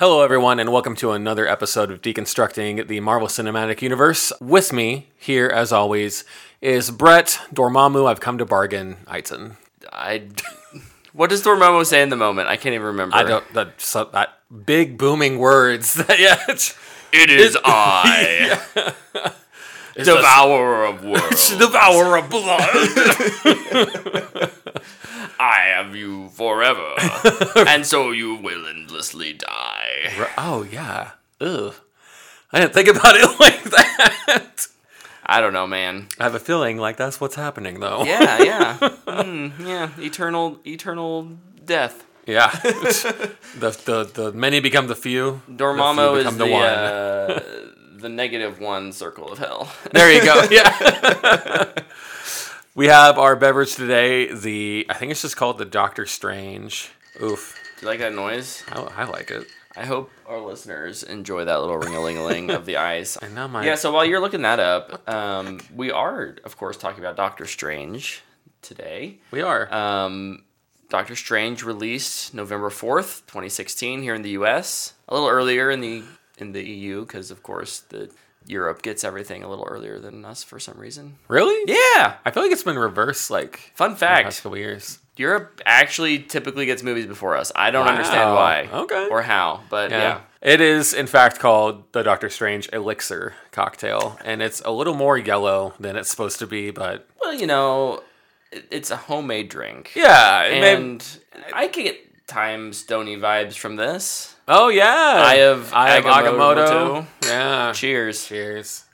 Hello, everyone, and welcome to another episode of Deconstructing the Marvel Cinematic Universe. With me here, as always, is Brett Dormammu. I've come to bargain. Aiton. I. What does Dormammu say in the moment? I can't even remember. I don't. That, so, that big booming words. That, yeah. it's- It is I, devourer of worlds. Devourer of blood. I have you forever, and so you will endlessly die. oh yeah. Ugh. I didn't think about it like that. I don't know, man. I have a feeling like that's what's happening, though. Yeah, yeah, Mm, yeah. Eternal, eternal death. Yeah. the, the the many become the few. the few Dormammu is become the the one. uh, the negative one circle of hell. There you go. Yeah. We have our beverage today. The I think it's just called the Doctor Strange. Oof. Do you like that noise? I, I like it. I hope our listeners enjoy that little ring a ling a ling of the eyes. And now my Yeah, so while you're looking that up, um, we are, of course, talking about Doctor Strange today. we are. Um, Doctor Strange released November fourth, twenty sixteen, here in the U.S. A little earlier in the in the EU because, of course, the Europe gets everything a little earlier than us for some reason. really? Yeah. I feel like it's been reversed. Like Fun the past couple years. Europe actually typically gets movies before us. I don't Wow. understand why, Okay. or how, but yeah. It is, in fact, called the Doctor Strange Elixir cocktail, and it's a little more yellow than it's supposed to be, but Well, you know, it's a homemade drink. yeah. it may- and I can get time stony vibes from this. Oh yeah. I have Eye of Agamotto. Agamotto. Yeah. Cheers. Cheers.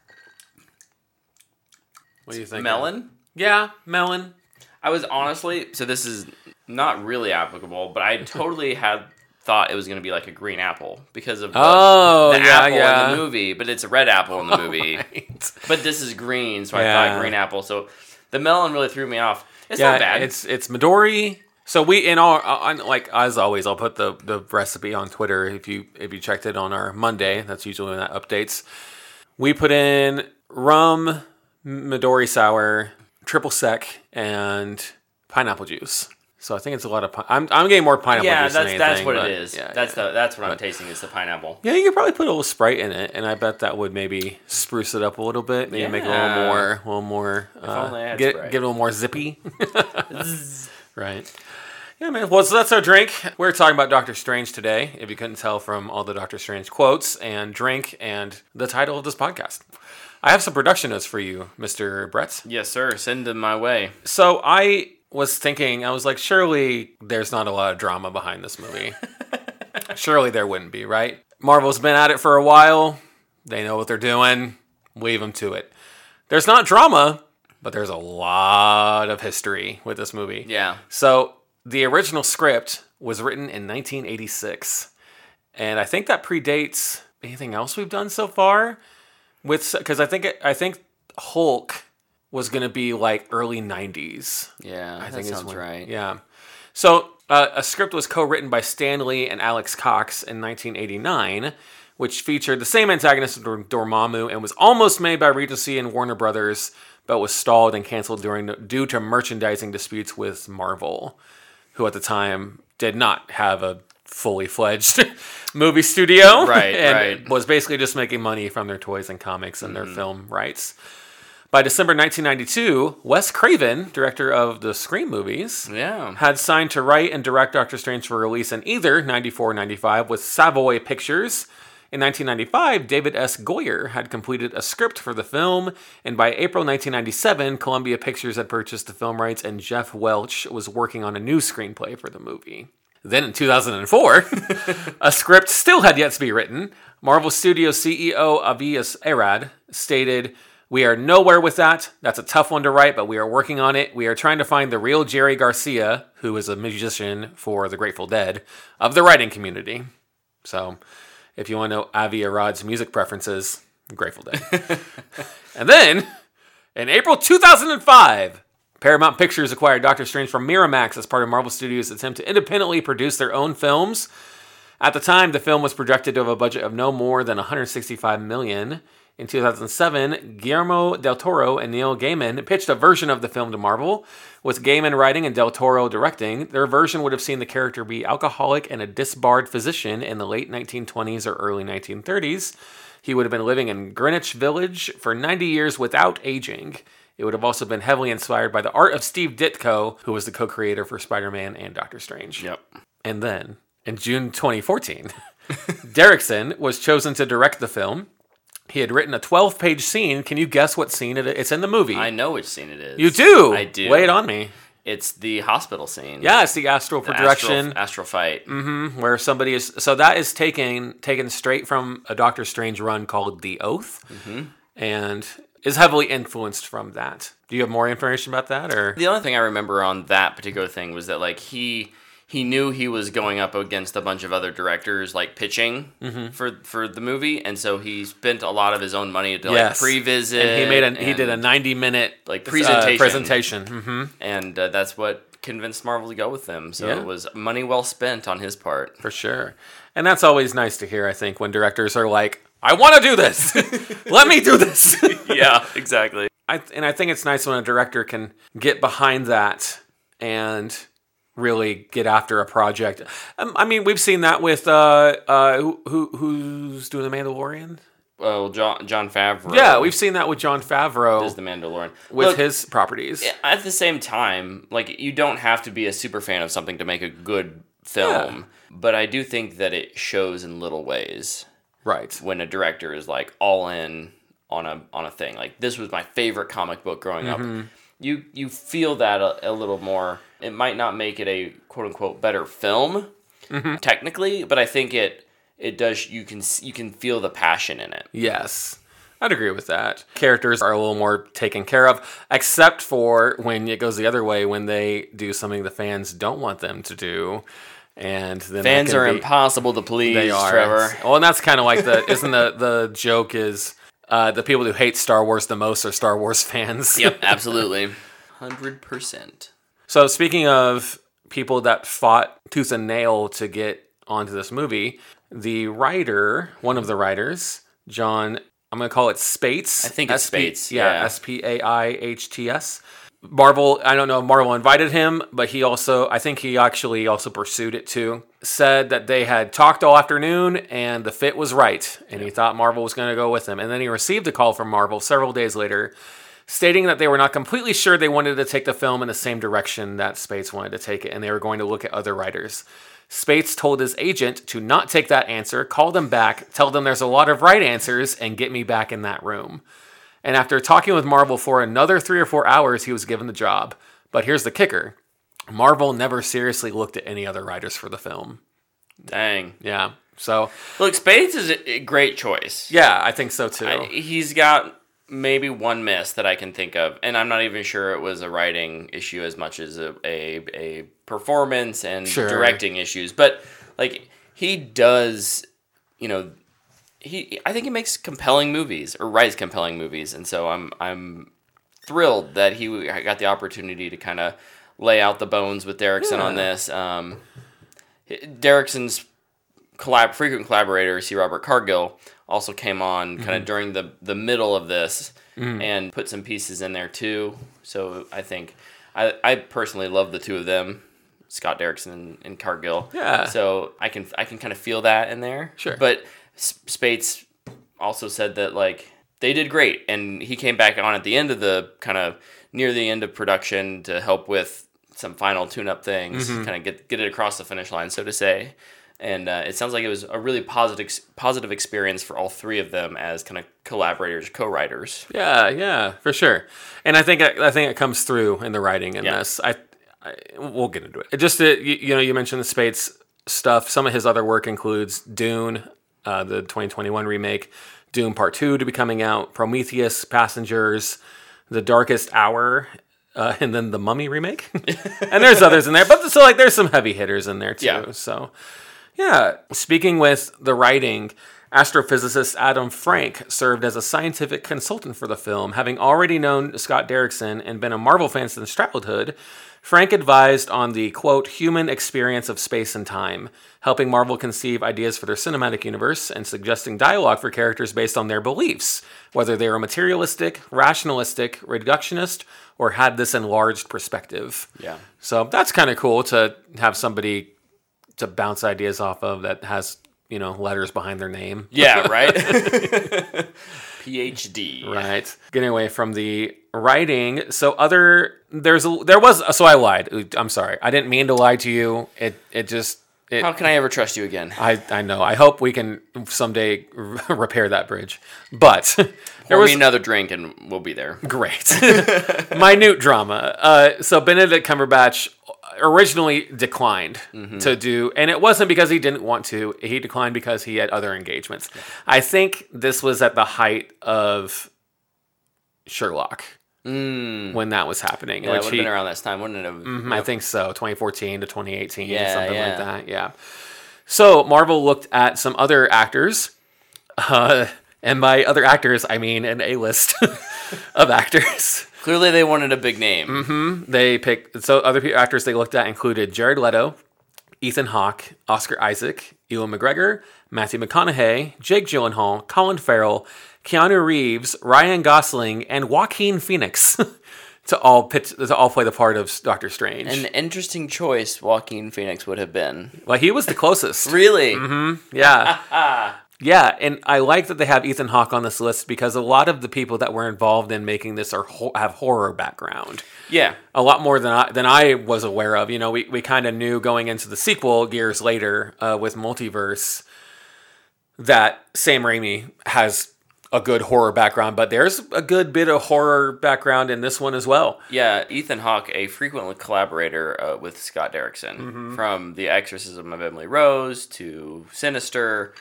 What do you think? Melon. Yeah, melon. I was honestly so this is not really applicable, but I totally had thought it was going to be like a green apple because of the, Oh, the yeah, apple yeah. in the movie, but it's a red apple in the oh, movie. Right. But this is green, so I Yeah. thought green apple. So the melon really threw me off. It's not bad. it's it's Midori. So we in our on, like as always, I'll put the the recipe on Twitter if you if you checked it on our Monday. That's usually when that updates. We put in rum, Midori sour, triple sec, and pineapple juice. So I think it's a lot of. Pi- I'm I'm getting more pineapple yeah, juice. than that's that's what it is. Yeah, that's yeah. the that's what I'm tasting is the pineapple. Yeah, you could probably put a little Sprite in it, and I bet that would maybe spruce it up a little bit. Maybe make it a little more, a little more. uh, only I had get Sprite. get a little more zippy. right. Yeah, man. Well, so that's our drink. We're talking about Doctor Strange today. If you couldn't tell from all the Doctor Strange quotes and drink and the title of this podcast, I have some production notes for you, Mister Brett. Yes, sir. Send them my way. So I was thinking, I was like, surely there's not a lot of drama behind this movie. surely there wouldn't be, right? Marvel's been at it for a while. They know what they're doing. Leave them to it. There's not drama, but there's a lot of history with this movie. Yeah. So the original script was written in 1986, and I think that predates anything else we've done so far. With because I think it, I think Hulk was gonna be like early 90s. Yeah, I think is sounds when- right. Yeah. So uh, a script was co-written by Stan Lee and Alex Cox in 1989, which featured the same antagonist, Dor- Dormammu, and was almost made by Regency and Warner Brothers, but was stalled and canceled during due to merchandising disputes with Marvel, who at the time did not have a fully fledged movie studio, Right, and right. was basically just making money from their toys and comics and Mm-hmm. their film rights. By December 1992, Wes Craven, director of the Scream movies, Yeah. had signed to write and direct Doctor Strange for release in either 94 or 95 with Savoy Pictures. In 1995, David S. Goyer had completed a script for the film, and by April 1997, Columbia Pictures had purchased the film rights, and Jeff Welch was working on a new screenplay for the movie. Then in 2004, a script still had yet to be written. Marvel Studios CEO Avias Arad stated, We are nowhere with that. That's a tough one to write, but we are working on it. We are trying to find the real Jerry Garcia, who is a musician for the Grateful Dead, of the writing community. So if you want to know Avi Arad's music preferences, Grateful Dead. and then in April 2005, Paramount Pictures acquired Doctor Strange from Miramax as part of Marvel Studios' attempt to independently produce their own films. At the time, the film was projected to have a budget of no more than 165 million. In 2007, Guillermo del Toro and Neil Gaiman pitched a version of the film to Marvel, with Gaiman writing and del Toro directing. Their version would have seen the character be alcoholic and a disbarred physician in the late 1920s or early 1930s. He would have been living in Greenwich Village for 90 years without aging. It would have also been heavily inspired by the art of Steve Ditko, who was the co creator for Spider Man and Doctor Strange. Yep. And then, in June 2014, Derrickson was chosen to direct the film. He had written a 12 page scene. Can you guess what scene it is? It's in the movie. I know which scene it is. you do? I do. Lay it on me. It's the hospital scene. Yeah, it's the astral The projection Astral, astral fight. where somebody is. So that is taken taken straight from a Doctor Strange run called The Oath, Mm-hmm. and is heavily influenced from that. Do you have more information about that, or The only thing I remember on that particular thing was that like he he knew he was going up against a bunch of other directors like pitching Mm-hmm. for for the movie, and so he spent a lot of his own money to like Yes. pre-visit. and he made a he did a 90 minute Like, uh, presentation. presentation. hmm and uh, that's what convinced Marvel to go with them. So Yeah. it was money well spent on his part. for sure. And that's always nice to hear. I think when directors are like, "I want to do this, let me do this." yeah, exactly. I, and I think it's nice when a director can get behind that and really get after a project. Um, I mean, we've seen that with uh, uh, who, who who's doing the Mandalorian. Well, John Jon Favreau. Yeah, we've seen that with Jon Favreau the Mandalorian with Look, his properties. At the same time, like you don't have to be a super fan of something to make a good film, but I do think that it shows in little ways Right. when a director is like all in on a on a thing. Like this was my favorite comic book growing Mm-hmm. up. You you feel that a, a little more. It might not make it a quote unquote better film Mm-hmm. technically, but I think it it does. You can you can feel the passion in it. Yes. I'd agree with that. Characters are a little more taken care of, except for when it goes the other way when they do something the fans don't want them to do. And then Fans are be- impossible to please, They are. Trevor. Well, and that's kind of like the isn't the the joke is uh, the people who hate Star Wars the most are Star Wars fans. Yep, absolutely. 100%. So speaking of people that fought tooth and nail to get onto this movie, the writer, one of the writers, John, I'm going to call it Spaihts. I think it's SP Spaihts, Yeah, yeah. S P A I H T S. Marvel, I don't know if Marvel invited him, but he also, I think he actually also pursued it too. Said that they had talked all afternoon and the fit was right, and he thought Marvel was going to go with him. And then he received a call from Marvel several days later stating that they were not completely sure they wanted to take the film in the same direction that Spaihts wanted to take it, and they were going to look at other writers. Spaihts told his agent to not take that answer, call them back, tell them there's a lot of right answers, and get me back in that room. And after talking with Marvel for another three or four hours, he was given the job. But here's the kicker Marvel never seriously looked at any other writers for the film. Dang. Yeah. So, Look, Spaihts is a a great choice. yeah, I think so too. I- he's got maybe one miss that I can think of, and I'm not even sure it was a writing issue as much as a a, a performance and Sure. directing issues. But like he does, you know, he I think he makes compelling movies or writes compelling movies, and so I'm I'm thrilled that he got the opportunity to kind of lay out the bones with Derrickson on this. Um, Derrickson's collab frequent collaborator, C. Robert Cargill, also came on kind of mm-hmm. during the the middle of this mm. and put some pieces in there too. So I think I I personally love the two of them, Scott Derrickson and, and Cargill. Yeah. So I can I can kind of feel that in there. Sure. But Spaihts also said that like they did great, and he came back on at the end of the kind of near the end of production to help with some final tune-up things, mm-hmm. kind of get get it across the finish line, so to say. And uh, it sounds like it was a really positive positive experience for all three of them as kind of collaborators, co-writers. Yeah, yeah, for sure. And I think I think it comes through in the writing in Yeah. this. I, I we'll get into it. It Just that you, you know, you mentioned the Spaihts stuff. Some of his other work includes Dune, uh, the 2021 remake, Dune Part Two to be coming out, Prometheus, Passengers, The Darkest Hour. Uh, and then the Mummy remake, and there's others in there, but so like there's some heavy hitters in there too. Yeah. So, yeah. Speaking with the writing, Astrophysicist Adam Frank served as a scientific consultant for the film. Having already known Scott Derrickson and been a Marvel fan since childhood, Frank advised on the quote, human experience of space and time, helping Marvel conceive ideas for their cinematic universe and suggesting dialogue for characters based on their beliefs, whether they were materialistic, rationalistic, reductionist, or had this enlarged perspective. Yeah. So that's kind of cool to have somebody to bounce ideas off of that has, you know, letters behind their name. Yeah, right? PhD. Right. Getting away from the writing. So other there's a there was so I lied. I'm sorry. I didn't mean to lie to you. It it just it, How can I ever trust you again? I I know. I hope we can someday r- repair that bridge. But there Pour was another drink and we'll be there. great minute drama. Uh, so Benedict Cumberbatch originally declined to do, and it wasn't because he didn't want to. He declined because he had other engagements. I think this was at the height of Sherlock when that was happening. Yeah, which would have been around this time, wouldn't it have? Mhm, I think so. 2014 to 2018, Yeah, something yeah. like that. Yeah. So Marvel looked at some other actors, uh, and by other actors, I mean an A list of actors. Clearly, they wanted a big name. Mm-hmm. They picked so other pe- actors they looked at included Jared Leto, Ethan Hawke, Oscar Isaac, Ewan McGregor, Matthew McConaughey, Jake Gyllenhaal, Colin Farrell, Keanu Reeves, Ryan Gosling, and Joaquin Phoenix to all pitch to all play the part of Doctor Strange. An interesting choice Joaquin Phoenix would have been. well, he was the closest. Really? Yeah. yeah, and I like that they have Ethan Hawke on this list because a lot of the people that were involved in making this are ho- have horror background. Yeah. A lot more than I than I was aware of. You know, we, we kind of knew going into the sequel years later uh, with Multiverse that Sam Raimi has a good horror background, but there's a good bit of horror background in this one as well. Yeah, Ethan Hawke, a frequent collaborator uh, with Scott Derrickson, Mm-hmm. from The Exorcism of Emily Rose to Sinister.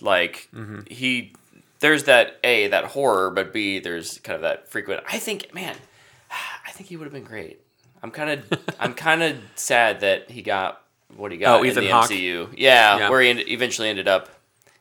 Like Mm-hmm. he, there's that a that horror, but b there's kind of that frequent. I think, man, I think he would have been great. I'm kind of, I'm kind of sad that he got what he got Oh, in Ethan the Hawke? MCU. Yeah, Yeah. where he end- eventually ended up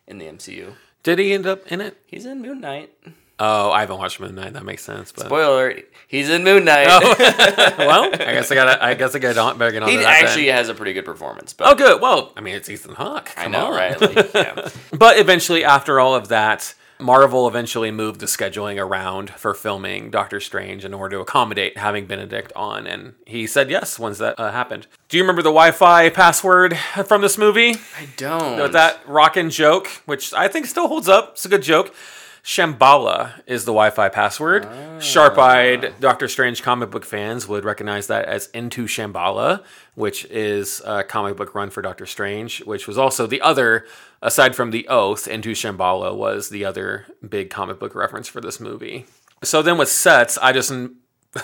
in the MCU. Did he end up in it? He's in Moon Knight. Oh, I haven't watched Moon Knight. That makes sense. But Spoiler: He's in Moon Knight. well, I guess I got. I guess I got better get on. he that then. actually has a pretty good performance. But Oh, good. Well, I mean, it's Ethan Hawke. I know, on. right? Like, yeah. But eventually, after all of that, Marvel eventually moved the scheduling around for filming Doctor Strange in order to accommodate having Benedict on, and he said yes once that uh, happened. Do you remember the Wi-Fi password from this movie? I don't. That rockin' joke, which I think still holds up. It's a good joke. Shambhala is the Wi-Fi password. Ah. Sharp-eyed Doctor Strange comic book fans would recognize that as Into Shambhala, which is a comic book run for Doctor Strange, which was also the other, aside from the Oath, Into Shambhala was the other big comic book reference for this movie. So then with sets, I just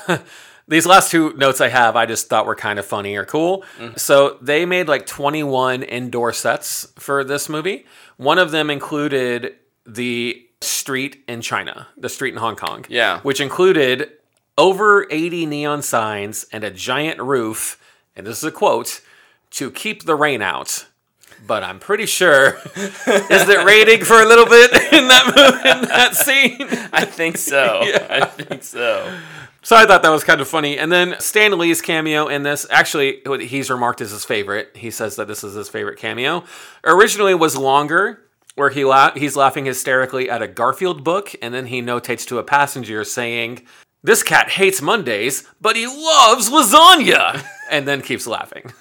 these last two notes I have, I just thought were kind of funny or cool. Mm. So they made like 21 indoor sets for this movie. One of them included the street in China, the street in Hong Kong. Yeah. Which included over 80 neon signs and a giant roof, and this is a quote, to keep the rain out. But I'm pretty sure is it raining for a little bit in that movie, in that scene. I think so. Yeah. I think so. So I thought that was kind of funny. And then Stan Lee's cameo in this, actually, he's remarked as his favorite. He says that this is his favorite cameo. Originally was longer, where he la- he's laughing hysterically at a Garfield book, and then he notates to a passenger saying, "This cat hates Mondays, but he loves lasagna," and then keeps laughing.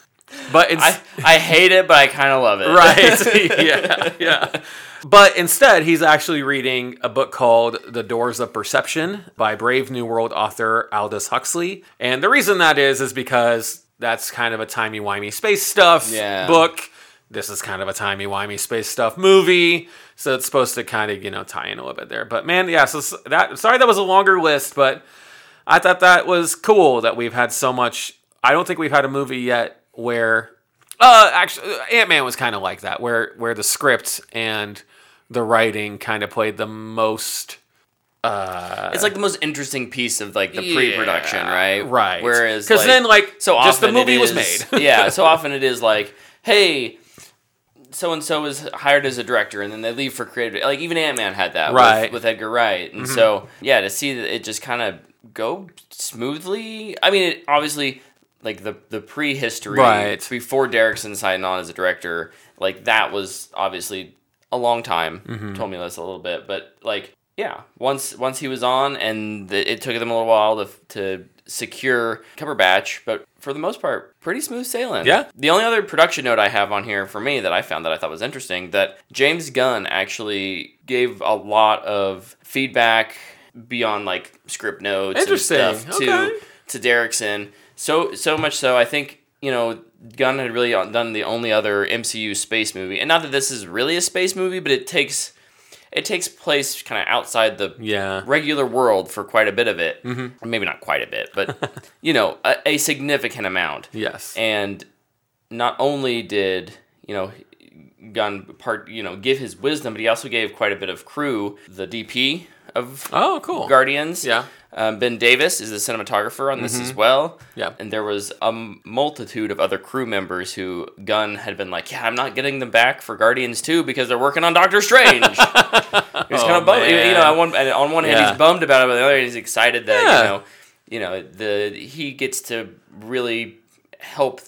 But it's, I, I hate it, but I kind of love it. right yeah yeah but instead he's actually reading a book called the doors of perception by brave new world author aldous huxley and the reason that is is because that's kind of a timey-wimey space stuff Yeah. book this is kind of a timey-wimey space stuff movie so it's supposed to kind of you know tie in a little bit there but man yeah so that sorry that was a longer list but i thought that was cool that we've had so much i don't think we've had a movie yet where uh, actually, Ant Man was kind of like that, where where the script and the writing kind of played the most. Uh, It's like the most interesting piece of like the pre-production, right? right. Whereas, 'Cause then, like, so just the movie it was made. yeah. So often it is like, hey, so and so is hired as a director, and then they leave for creative. Like even Ant Man had that Right. with, with Edgar Wright, and mm-hmm. so yeah, to see that it just kind of go smoothly. I mean, it obviously like the the prehistory Right. before Derrickson signed on as a director, like that was obviously a long time. Mm-hmm. Told me this a little bit, but like yeah, once once he was on, and the, it took them a little while to to secure Cumberbatch, but for the most part, pretty smooth sailing. Yeah. The only other production note I have on here for me that I found that I thought was interesting that James Gunn actually gave a lot of feedback beyond like script notes and stuff to Okay. to Derrickson. So so much so, I think you know Gunn had really uh, done the only other MCU space movie, and not that this is really a space movie, but it takes it takes place kind of outside the Yeah. regular world for quite a bit of it. Mm-hmm. Maybe not quite a bit, but you know a, a significant amount. Yes. And not only did you know Gunn part you know give his wisdom, but he also gave quite a bit of crew. The DP of oh, cool. Guardians. Yeah. Um, ben Davis is the cinematographer on this as well. Yeah. And there was a m- multitude of other crew members who Gunn had been like, yeah, I'm not getting them back for Guardians 2 because they're working on Doctor Strange. he was kind of bummed. You know, on one, on one hand, Yeah. he's bummed about it, but on the other hand, he's excited that, Yeah. you know, you know, the he gets to really help.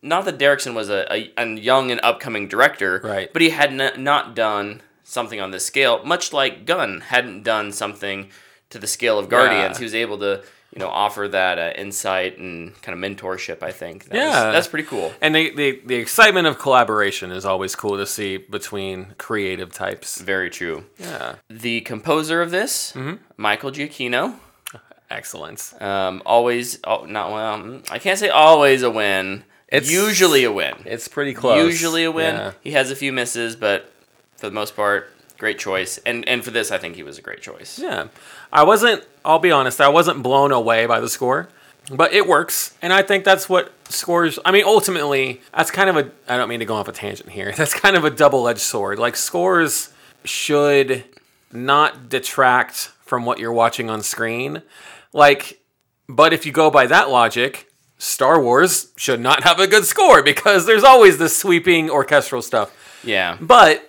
Not that Derrickson was a, a, a young and upcoming director, Right. but he had n- not done something on this scale, much like Gunn hadn't done something to the scale of Guardians. Yeah. He was able to, you know, offer that uh, insight and kind of mentorship. I think. That was- Yeah. that's pretty cool. And the, the, the excitement of collaboration is always cool to see between creative types. Very true. Yeah. The composer of this, Mm-hmm. Michael Giacchino, Excellence. um, always, oh, not well. mm, I can't say always a win. It's- usually a win. It's pretty close. Usually a win. Yeah. He has a few misses, but for the most part, great choice. And and for this, I think he was a great choice. Yeah. I wasn't, I'll be honest, I wasn't blown away by the score, but it works. And I think that's what scores, I mean, ultimately, that's kind of a, I don't mean to go off a tangent here, that's kind of a double edged sword. Like, scores should not detract from what you're watching on screen. Like, but if you go by that logic, Star Wars should not have a good score because there's always this sweeping orchestral stuff. Yeah. But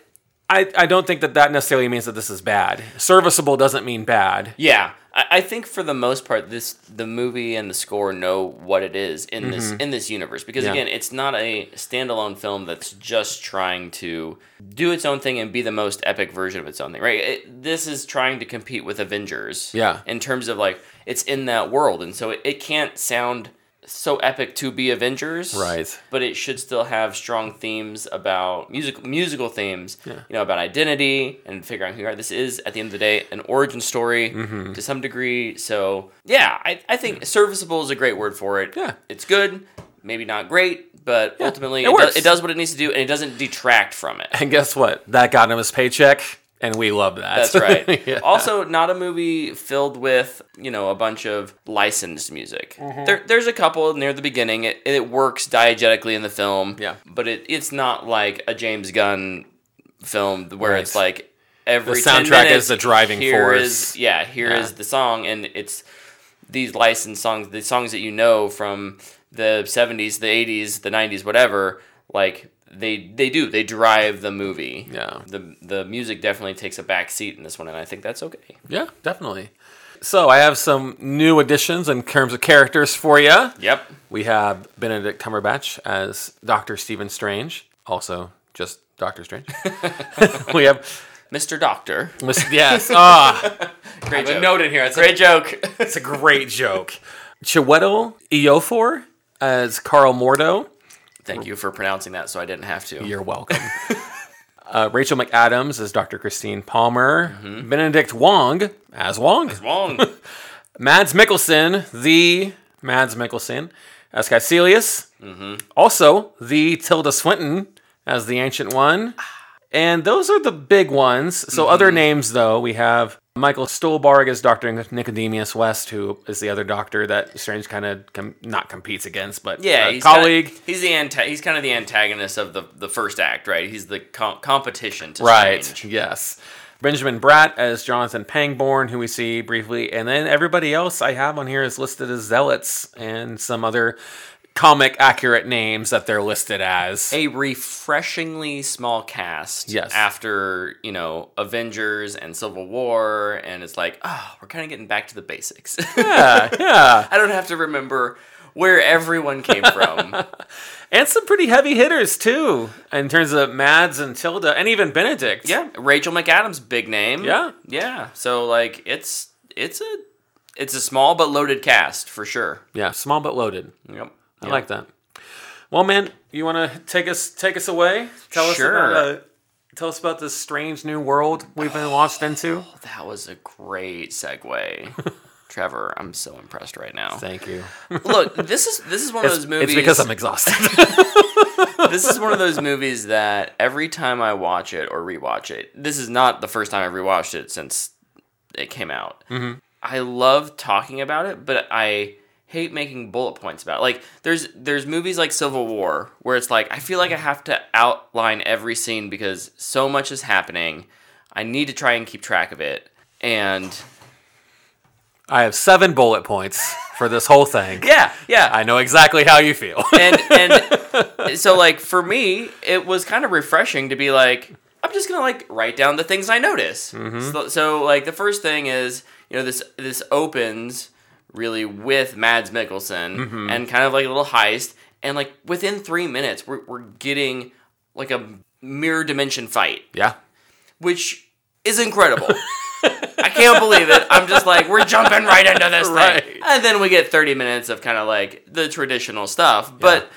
I, I don't think that that necessarily means that this is bad. Serviceable doesn't mean bad. Yeah, I, I think for the most part, this the movie and the score know what it is in this in this universe because Mm-hmm. Yeah. again, it's not a standalone film that's just trying to do its own thing and be the most epic version of its own thing, right? It, this is trying to compete with Avengers, Yeah. in terms of like it's in that world, and so it, it can't sound so epic to be Avengers, Right. But it should still have strong themes about music, musical themes, you know, about identity and figuring out who you are. This is, at the end of the day, an origin story Mm-hmm. to some degree. So, yeah, I, I think serviceable is a great word for it. Yeah. It's good, maybe not great, but ultimately it it, do- it does what it needs to do and it doesn't detract from it. And guess what? That got him his paycheck, and we love that. That's right. Yeah. Also, not a movie filled with you know a bunch of licensed music. Mm-hmm. There, there's a couple near the beginning. It, it works diegetically in the film. Yeah. but it, it's not like a James Gunn film where Right. it's like every The 10 soundtrack minutes, is the driving here force. is- yeah, here is Yeah. the song, and it's these licensed songs, the songs that you know from the 70s, the 80s, the 90s, whatever. Like they they do they drive the movie. Yeah. The the music definitely takes a back seat in this one, and I think that's okay. Yeah, definitely. So I have some new additions in terms of characters for you. Yep. We have Benedict Cumberbatch as Doctor Stephen Strange, also just Doctor Strange. we have Mr. Doctor. yes, ah, Great a joke. note in here. It's a, Great joke. it's a great joke. Chiwetel Ejiofor as Karl Mordo. Thank you for pronouncing that so I didn't have to. You're welcome. uh, Rachel McAdams as Dr. Christine Palmer. Mm-hmm. Benedict Wong as Wong. Wrong. Mads Mikkelsen, the Mads Mikkelsen as Caecilius. Mm-hmm. Also, the Tilda Swinton as the Ancient One. And those are the big ones. So, Mm-hmm. other names, though, we have Michael Stuhlbarg as Dr. Nicodemus West, who is the other doctor that Strange kind of com- not competes against, but Yeah, a he's colleague. Kinda, he's the anta- He's kind of the antagonist of the the first act, right? He's the com- competition to Right. Strange. Yes. Benjamin Bratt as Jonathan Pangborn, who we see briefly, and then everybody else I have on here is listed as zealots and some other comic accurate names that they're listed as. a refreshingly small cast. Yes. After, you know, Avengers and Civil War, and it's like, oh, we're kind of getting back to the basics. yeah, yeah. I don't have to remember where everyone came from. And some pretty heavy hitters too, in terms of Mads and Tilda, and even Benedict. yeah, Rachel McAdams, big name. Yeah. Yeah. So like it's it's a it's a small but loaded cast for sure. Yeah, small but loaded. Yep. I like that. Well, man, you want to take us take us away? Tell Sure. us about uh, tell us about this strange new world we've been launched into. That was a great segue. Trevor, I'm so impressed right now. Thank you. Look, this is this is one of It's, those movies. it's because I'm exhausted. this is one of those movies that every time I watch it or rewatch it, this is not the first time I've rewatched it since it came out. Mm-hmm. I love talking about it, but I hate making bullet points about it. Like there's there's movies like Civil War where it's like I feel like I have to outline every scene because so much is happening. I need to try and keep track of it. And I have seven bullet points for this whole thing. yeah, yeah. I know exactly how you feel. and and so like for me it was kind of refreshing to be like i'm just gonna like write down the things i notice mm-hmm. so, so like the first thing is you know this this opens really with mads mikkelsen mm-hmm. and kind of like a little heist and like within three minutes we're, we're getting like a mirror dimension fight yeah. which is incredible. I can't believe it. I'm just like, we're jumping right into this Right. thing. And then we get 30 minutes of kind of like the traditional stuff. But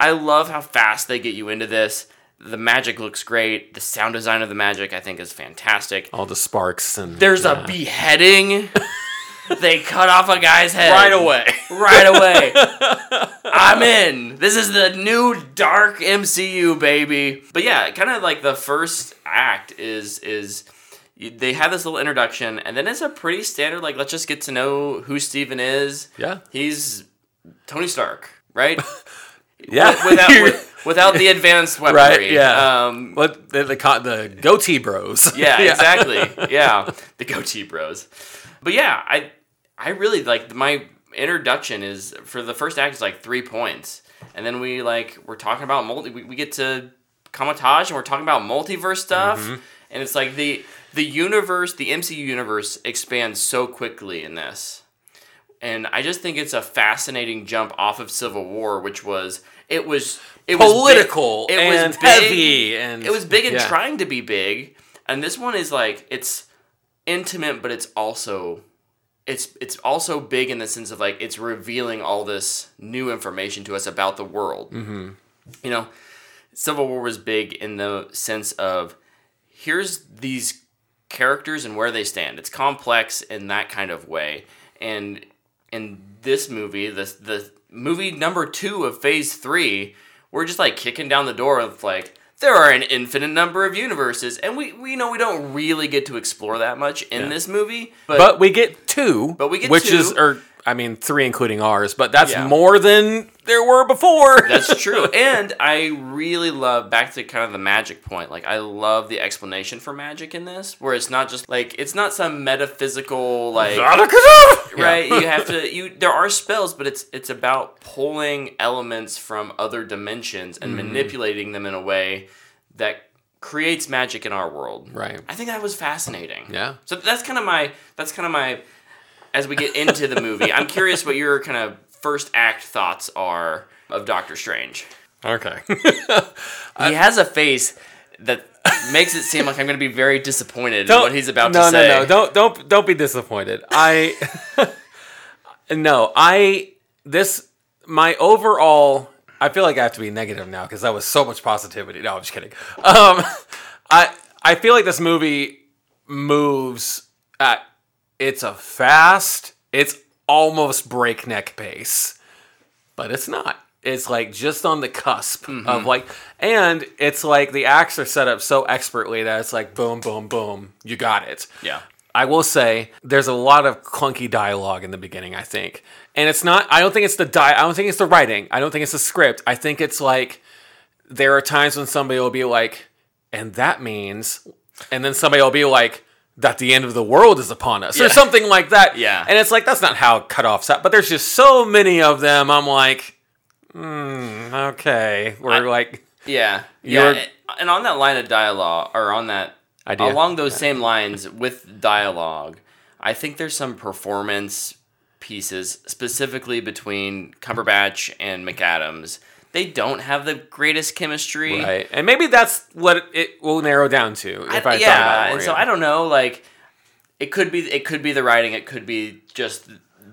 I love how fast they get you into this. The magic looks great. The sound design of the magic, I think, is fantastic. All the sparks and There's yeah. a beheading. they cut off a guy's head right away. right away. I'm in. This is the new dark MCU, baby. But yeah, kind of like the first act is is they have this little introduction, and then it's a pretty standard like let's just get to know who Stephen is. Yeah. He's Tony Stark, right? Yeah. without with, without the advanced weaponry. Right, yeah. Um, what the the, the goatee bros? yeah, exactly. Yeah, the goatee bros. But yeah, I I really like my introduction is for the first act is like three points, and then we like we're talking about multi. We, we get to Kamar-Taj and we're talking about multiverse stuff, mm-hmm. and it's like the the universe, the MCU universe expands so quickly in this. And I just think it's a fascinating jump off of Civil War, which was it was it was big- Political it and was big, heavy and it was big and yeah. trying to be big, and this one is like it's intimate, but it's also it's it's also big in the sense of like it's revealing all this new information to us about the world. Mm-hmm. You know, Civil War was big in the sense of here's these characters and where they stand. It's complex in that kind of way, and in this movie, the the movie number two of Phase Three, we're just like kicking down the door of like there are an infinite number of universes, and we we know we don't really get to explore that much in this movie, but, But we get two. But we get which two. is or I mean three including ours, but that's Yeah. more than there were before. That's true. and I really love back to kind of the magic point. Like I love the explanation for magic in this, where it's not just like it's not some metaphysical like right. You have to you there are spells, but it's it's about pulling elements from other dimensions and mm-hmm. manipulating them in a way that creates magic in our world. Right. I think that was fascinating. Yeah. So that's kind of my that's kind of my as we get into the movie. I'm curious what your kind of first act thoughts are of Doctor Strange. Okay. He has a face that makes it seem like I'm going to be very disappointed in Don't- what he's about no, to say. No, no, Don't don't don't be disappointed. I no, I this my overall. I feel like I have to be negative now because that was so much positivity. No, I'm just kidding. Um, I I feel like this movie moves at it's a fast, it's almost breakneck pace, but it's not. It's like just on the cusp Mm-hmm. of like, and it's like the acts are set up so expertly that it's like boom, boom, boom, you got it. Yeah. I will say there's a lot of clunky dialogue in the beginning, I think. And it's not I don't think it's the di I don't think it's the writing. I don't think it's the script. I think it's like there are times when somebody will be like, and that means and then somebody will be like that the end of the world is upon us or something like that. Yeah. And it's like that's not how cutoffs happen. But there's just so many of them. I'm like, mm, okay, we're like, Yeah, yeah, and on that line of dialogue, or on that Idea. along those same lines with dialogue, I think there's some performance pieces specifically between Cumberbatch and McAdams. They don't have the greatest chemistry. right, and maybe that's what it will narrow down to. If I, I- yeah, and so. I don't know. Like, it could be it could be the writing. It could be just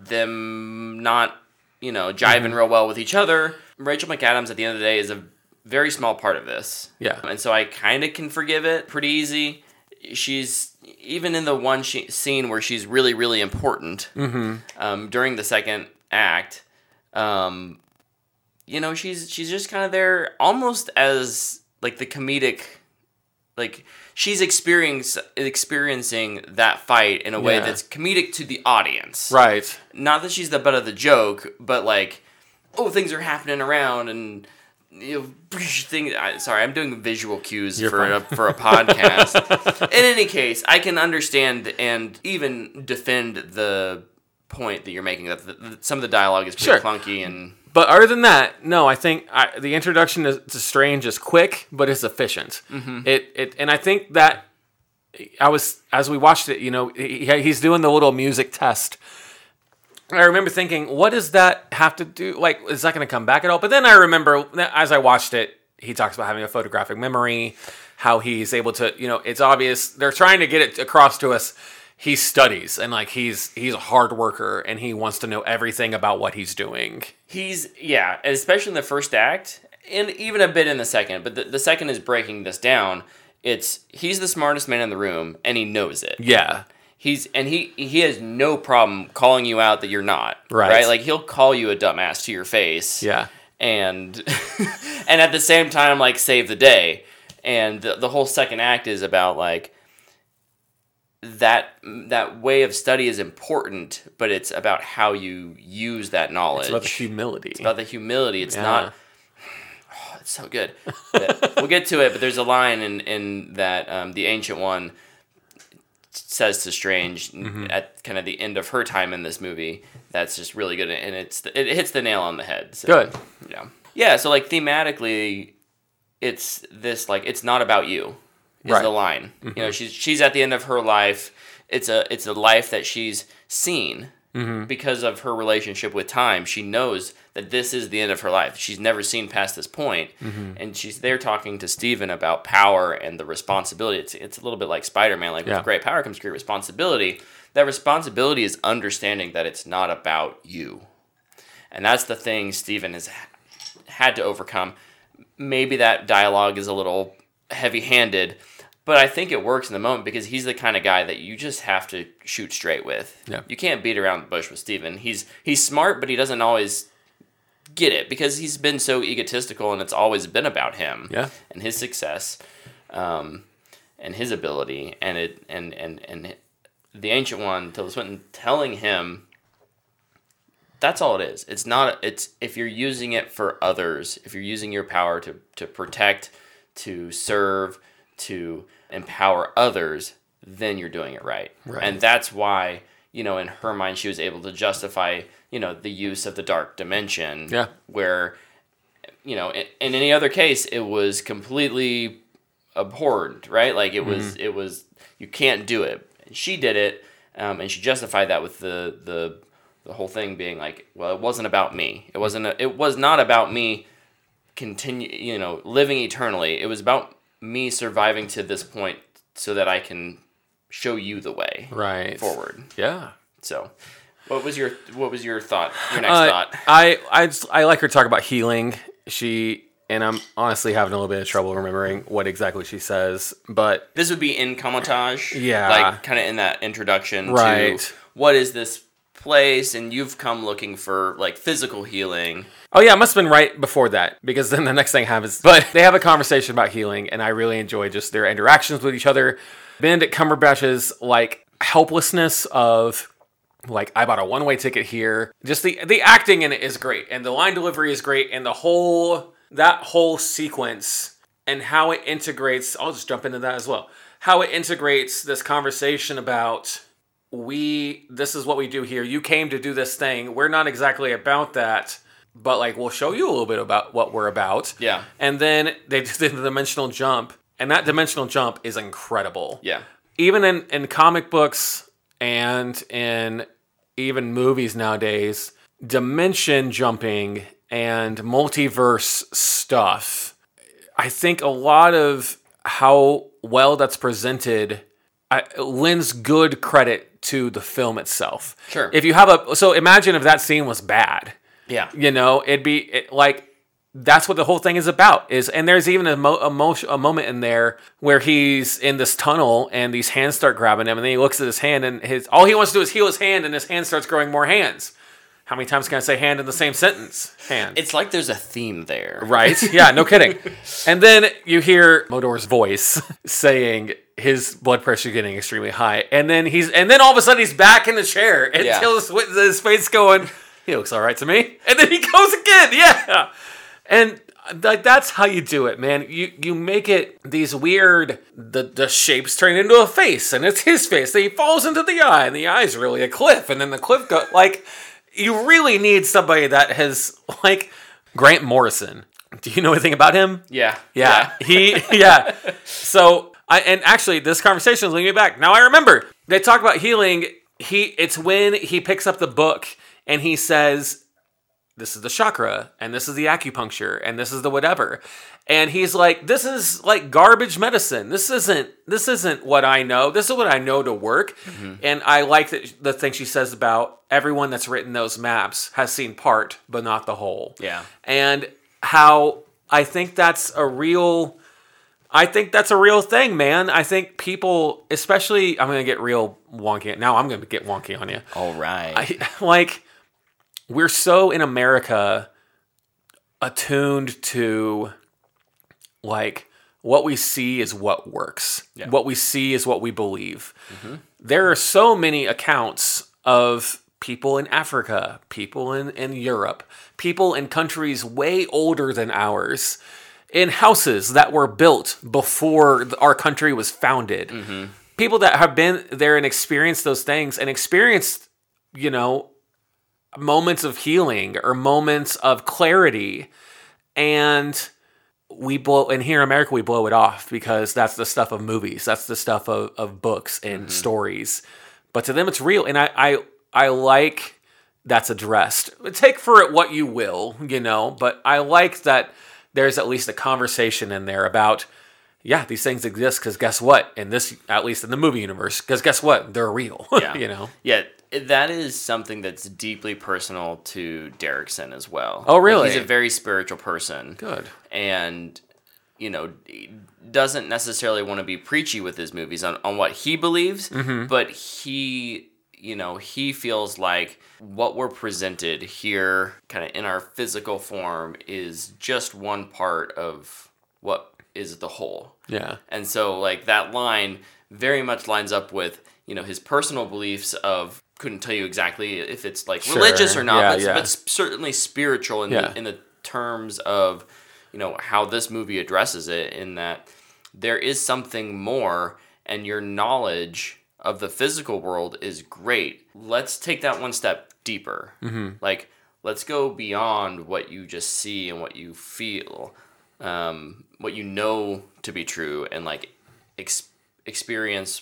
them not you know jiving Mm-hmm. real well with each other. Rachel McAdams at the end of the day is a very small part of this. Yeah. and so I kind of can forgive it pretty easy. She's even in the one she, scene where she's really really important Mm-hmm. um, during the second act. Um, you know, she's she's just kind of there almost as like the comedic like she's experience, experiencing that fight in a way Yeah. that's comedic to the audience. right. Not that she's the butt of the joke, but like, oh, things are happening around and you know, thing. I, sorry, I'm doing visual cues You're for a, for a podcast. in any case, I can understand and even defend the point that you're making that the, some of the dialogue is pretty Sure. clunky and But other than that, no, I think I, the introduction to, to Strange is quick, but it's efficient. Mm-hmm. It, it, and I think that I was as we watched it, you know, he, he's doing the little music test. I remember thinking, what does that have to do? Like, is that going to come back at all? But then I remember as I watched it, he talks about having a photographic memory, how he's able to, you know, it's obvious they're trying to get it across to us. He studies and like he's he's a hard worker and he wants to know everything about what he's doing. He's yeah, especially in the first act, and even a bit in the second. But the, the second is breaking this down. It's he's the smartest man in the room, and he knows it. Yeah. He's and he he has no problem calling you out that you're not Right. Right? Like he'll call you a dumbass to your face. Yeah. and and at the same time like save the day. And the, the whole second act is about like that that way of study is important, but it's about how you use that knowledge. It's about the humility. It's about the humility. It's Yeah. not. Oh, it's so good. We'll get to it, but there's a line in in that um, the ancient one says to Strange Mm-hmm. at kind of the end of her time in this movie. That's just really good, and it's it hits the nail on the head. So, Good. Yeah. Yeah. So like thematically, it's this like it's not about you. Is Right. the line. You know, mm-hmm. she's she's at the end of her life. It's a it's a life that she's seen mm-hmm. because of her relationship with time. She knows that this is the end of her life. She's never seen past this point. Mm-hmm. and she's there talking to Stephen about power and the responsibility. It's it's a little bit like Spider Man. Like Yeah. with great power comes great responsibility. That responsibility is understanding that it's not about you, and that's the thing Stephen has had to overcome. Maybe that dialogue is a little heavy handed, but I think it works in the moment because he's the kind of guy that you just have to shoot straight with. Yeah. You can't beat around the bush with Stephen. He's he's smart, but he doesn't always get it because he's been so egotistical and it's always been about him Yeah. and his success um, and his ability and it and and and the ancient one Tilda Swinton telling him that's all it is. It's not it's if you're using it for others, if you're using your power to to protect, to serve, to empower others, then you're doing it right. Right. And that's why, you know, in her mind she was able to justify, you know, the use of the dark dimension Yeah. where you know, in, in any other case it was completely abhorrent, right? Like it was it was you can't do it. She did it, um, and she justified that with the the the whole thing being like, well, it wasn't about me. It wasn't. A, it was not about me. Continue, you know, living eternally. It was about me surviving to this point so that I can show you the way Right. forward. Yeah. So, what was your what was your thought? Your next Uh, thought? I I just, I like her talk about healing. She and I'm honestly having a little bit of trouble remembering what exactly she says, but This would be in Kamar-Taj. Yeah. Like kind of in that introduction Right. to what is this place and you've come looking for like physical healing. Oh yeah, it must have been right before that because then the next thing happens. But they have a conversation about healing, and I really enjoy just their interactions with each other. Benedict Cumberbatch's like helplessness of like I bought a one way ticket here. Just the the acting in it is great, and the line delivery is great, and the whole that whole sequence and how it integrates. I'll just jump into that as well. How it integrates this conversation about we this is what we do here. You came to do this thing. We're not exactly about that but like we'll show you a little bit about what we're about. Yeah. And then they did the dimensional jump, and that dimensional jump is incredible. Yeah. Even in, in comic books and in even movies nowadays, dimension jumping and multiverse stuff, I think a lot of how well that's presented I, lends good credit to the film itself. Sure. If you have a so imagine if that scene was bad Yeah. you know it'd be it, like that's what the whole thing is about is and there's even a, mo- a, mo- a moment in there where he's in this tunnel and these hands start grabbing him and then he looks at his hand and his all he wants to do is heal his hand and his hand starts growing more hands how many times can i say hand in the same sentence? Hand. It's like there's a theme there. right? Yeah no kidding. And then you hear modor's voice saying his blood pressure getting extremely high. And then he's and then all of a sudden he's back in the chair and Yeah. his, his face going he looks all right to me. And then he goes again. Yeah. And like that's how you do it man. You you make it these weird the the shapes turn into a face and it's his face. Then he falls into the eye and the eye's really a cliff and then the cliff go like you really need somebody that has like grant morrison do you know anything about him Yeah. yeah, he yeah. So I and actually this conversation is leading me back. Now I remember they talk about healing. He it's when he picks up the book and he says, "This is the chakra, and this is the acupuncture, and this is the whatever." And he's like, "This is like garbage medicine. This isn't this isn't what I know. This is what I know to work." Mm-hmm. And I like that the thing she says about everyone that's written those maps has seen part, but not the whole Yeah. and how I think that's a real I think that's a real thing, man. I think people, especially I'm going to get real wonky. Now I'm going to get wonky on you. All right. I, like we're so in America attuned to like what we see is what works. Yeah. What we see is what we believe. Mm-hmm. There are so many accounts of people in Africa, people in, in Europe, people in countries way older than ours, in houses that were built before our country was founded. Mm-hmm. People that have been there and experienced those things and experienced, you know, moments of healing or moments of clarity. And we blow and here in America we blow it off because that's the stuff of movies. That's the stuff of, of books and mm-hmm. stories. But to them it's real. And I, I I like that's addressed. Take for it what you will, you know, but I like that there's at least a conversation in there about yeah, these things exist because guess what? In this, at least in the movie universe, because guess what? They're real. Yeah. you know. Yeah, that is something that's deeply personal to Derrickson as well. Oh, really? Like, he's a very spiritual person. Good. And, you know, doesn't necessarily want to be preachy with his movies on, on what he believes, Mm-hmm. but he, you know, he feels like what we're presented here, kind of in our physical form, is just one part of what is the whole. Yeah. And so like that line very much lines up with, you know, his personal beliefs of couldn't tell you exactly if it's like Sure. religious or not, Yeah, but, yeah. but certainly spiritual in Yeah. the in the terms of, you know, how this movie addresses it in that there is something more and your knowledge of the physical world is great. Let's take that one step deeper. Mm-hmm. Like let's go beyond what you just see and what you feel um, what you know to be true and like ex- experience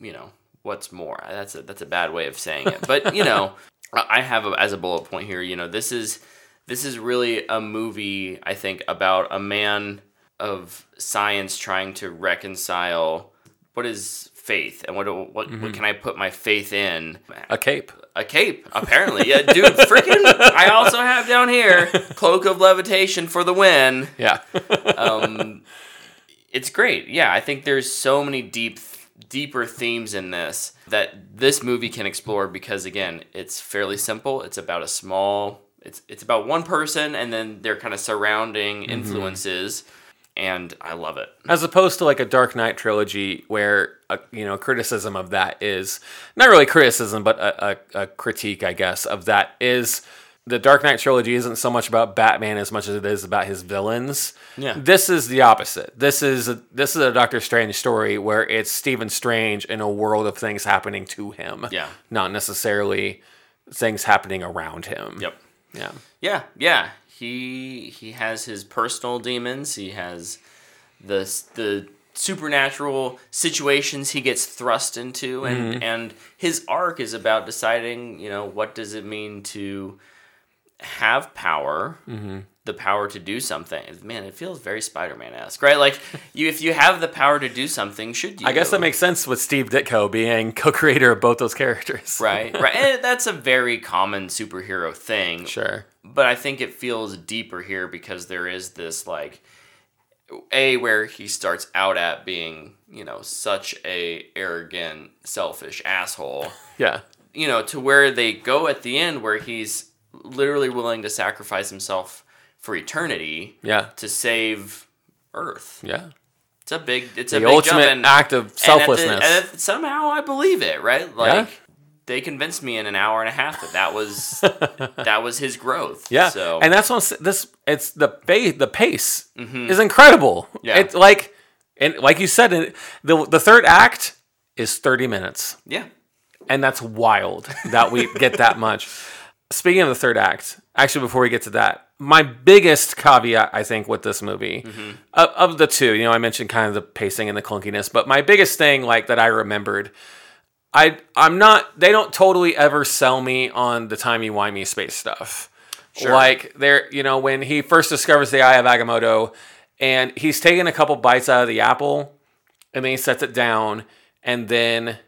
you know what's more that's a that's a bad way of saying it but you know I have a, as a bullet point here you know this is this is really a movie I think about a man of science trying to reconcile what is faith and what what, what can I put my faith in A cape. a cape, apparently. Yeah, dude, freaking. I also have down here cloak of levitation for the win. Yeah. Um, it's great. Yeah, I think there's so many deep, deeper themes in this that this movie can explore because again, it's fairly simple. It's about a small. It's it's about one person and then their kind of surrounding mm-hmm. influences, and I love it. as opposed to like a Dark Knight trilogy, where a, you know criticism of that is not really criticism, but a, a, a critique, I guess, of that is the Dark Knight trilogy isn't so much about Batman as much as it is about his villains. Yeah. This is the opposite. This is a, this is a Doctor Strange story where it's Stephen Strange in a world of things happening to him. Yeah. Not necessarily things happening around him. Yep. Yeah. Yeah, yeah. He he has his personal demons. He has the the supernatural situations he gets thrust into, and mm-hmm. and his arc is about deciding, you know, what does it mean to have power, mm-hmm. the power to do something. Man, it feels very Spider-Man esque, right? Like you, if you have the power to do something, should you? I guess that makes sense with Steve Ditko being co-creator of both those characters. right, right. And that's a very common superhero thing. Sure. but I think it feels deeper here because there is this like a where he starts out at being you know such a arrogant selfish asshole Yeah. you know to where they go at the end where he's literally willing to sacrifice himself for eternity Yeah. to save earth Yeah. it's a big it's a big ultimate jump and, act of the- selflessness. and at- somehow I believe it right like Yeah. they convinced me in an hour and a half that that was that was his growth Yeah, so and that's what this. It's the pace. The pace is incredible. Mm-hmm. Yeah. it's like and like you said, the the third act is 30 minutes, yeah and that's wild that we get that much. Speaking of the third act, actually, before we get to that, my biggest caveat I think with this movie, Mm-hmm. of, of the two, you know, I mentioned kind of the pacing and the clunkiness, but my biggest thing like that I remembered. I I'm not. They don't totally ever sell me on the timey wimey space stuff. Like there, you know, when he first discovers the Eye of Agamotto, and he's taking a couple bites out of the apple, and then he sets it down, and then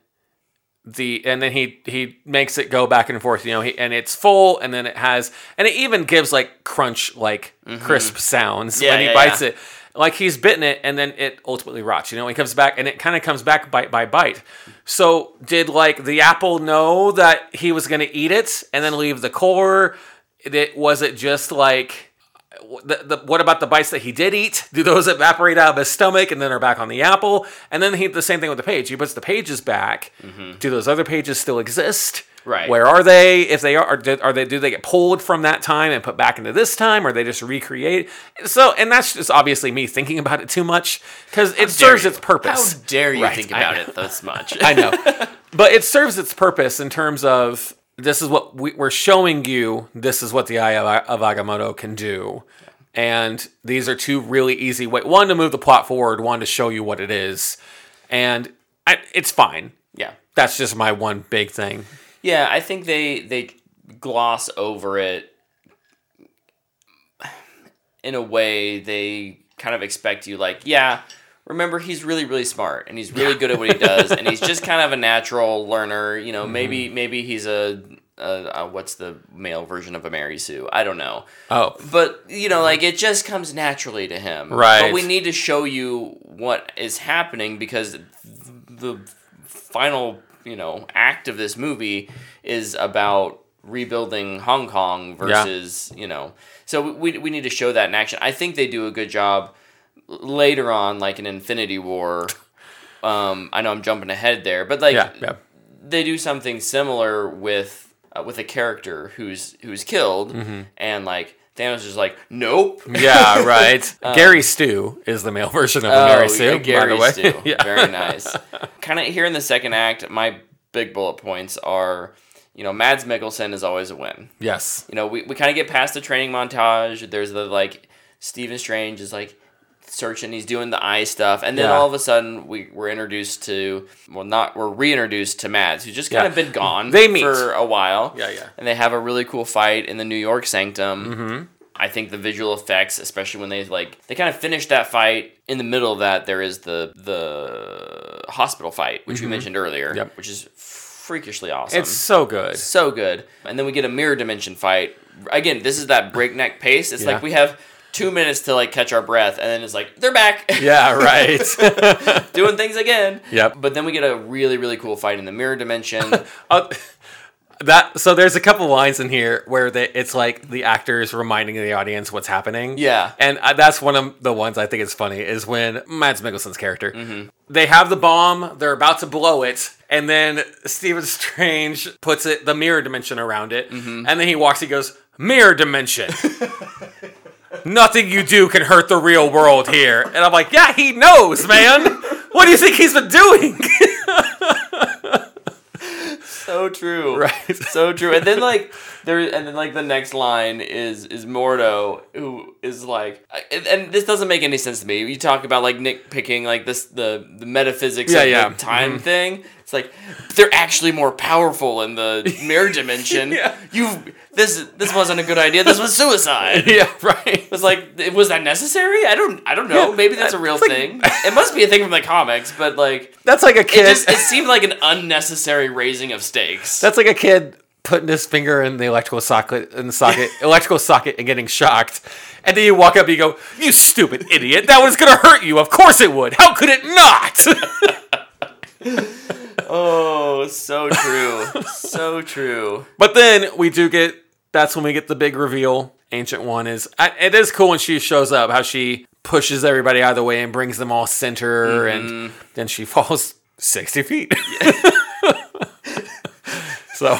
the and then he he makes it go back and forth. You know, he, and it's full, and then it has, and it even gives like crunch, like crisp sounds Mm-hmm. Yeah, when he yeah, bites yeah. it. Like he's bitten it, and then it ultimately rots. You know, he comes back, and it kind of comes back bite by bite. So did like the apple know that he was going to eat it and then leave the core? It was it just like the, the, what about the bites that he did eat? Do those evaporate out of his stomach and then are back on the apple? And then he the same thing with the page. He puts the pages back. Mm-hmm. Do those other pages still exist? Right. Where are they? If they are, are they, are they? Do they get pulled from that time and put back into this time, or they just recreate? So, and that's just obviously me thinking about it too much because it serves you. its purpose. How dare you Right, think about it this much? I know, but it serves its purpose in terms of this is what we, we're showing you. This is what the Eye of, of Agamotto can do, and these are two really easy way. One to move the plot forward, one to show you what it is, and I, it's fine. yeah. That's just my one big thing. Yeah, I think they they gloss over it in a way they kind of expect you like, yeah, remember he's really really smart and he's really good at what he does and he's just kind of a natural learner, you know, Mm-hmm. maybe maybe he's a, a, a what's the male version of a Mary Sue? I don't know. Oh, But you know, like it just comes naturally to him. Right. But we need to show you what is happening because the final, you know, act of this movie is about rebuilding Hong Kong versus, you know. So we we need to show that in action. I think they do a good job later on like in Infinity War. Um I know I'm jumping ahead there, but like yeah, yeah. they do something similar with uh, with a character who's who's killed Mm-hmm. and like Thanos is like nope Yeah, right. Gary Stu is the male version of a Mary Oh, Sue, yeah, by Gary the way. Stu. yeah. Very nice. kind of here in the second act, my big bullet points are, you know, Mads Mikkelsen is always a win. Yes. You know, we, we kind of get past the training montage. There's the like Stephen Strange is like searching, he's doing the eye stuff, and then Yeah. all of a sudden we we're introduced to well, not we're reintroduced to Mads, who's just kind Yeah. of been gone. They meet. for a while. Yeah, yeah. And they have a really cool fight in the New York Sanctum. Mm-hmm. I think the visual effects, especially when they like they kind of finish that fight. In the middle of that, there is the the hospital fight, which we mentioned earlier, Mm-hmm. Yep. which is freakishly awesome. It's so good. so good. And then we get a mirror dimension fight. Again, this is that breakneck pace. It's Yeah. like we have two minutes to like catch our breath, and then it's like they're back. Yeah, right. doing things again. Yep. But then we get a really really cool fight in the mirror dimension. Uh, that so there's a couple lines in here where they, it's like the actors reminding the audience what's happening. Yeah. and uh, that's one of the ones I think is funny is when Mads Mikkelsen's character Mm-hmm. they have the bomb, they're about to blow it, and then Stephen Strange puts it the mirror dimension around it, Mm-hmm. and then he walks. He goes mirror dimension. Nothing you do can hurt the real world here. And I'm like, yeah, he knows, man. What do you think he's been doing? so true. Right. So true. And then like there and then like the next line is is Mordo who is like and, and this doesn't make any sense to me. You talk about like nitpicking like this the the metaphysics Yeah, of yeah. time Mhm. thing. It's like they're actually more powerful in the mirror dimension. Yeah. You this this wasn't a good idea. This was suicide. yeah, right. It was like, was that necessary? I don't, I don't know. Yeah, Maybe that's a real like- thing. it must be a thing from the comics, but like, That's like a it kid. just, it seemed like an unnecessary raising of stakes. That's like a kid putting his finger in the electrical socket in the socket electrical socket and getting shocked. And then you walk up and you go, You stupid idiot, that was gonna hurt you. Of course it would. How could it not? Oh, so true, so true. but then we do get that's when we get the big reveal. Ancient One is it is cool when she shows up, how she pushes everybody out of the way and brings them all center mm-hmm. and then she falls sixty feet. so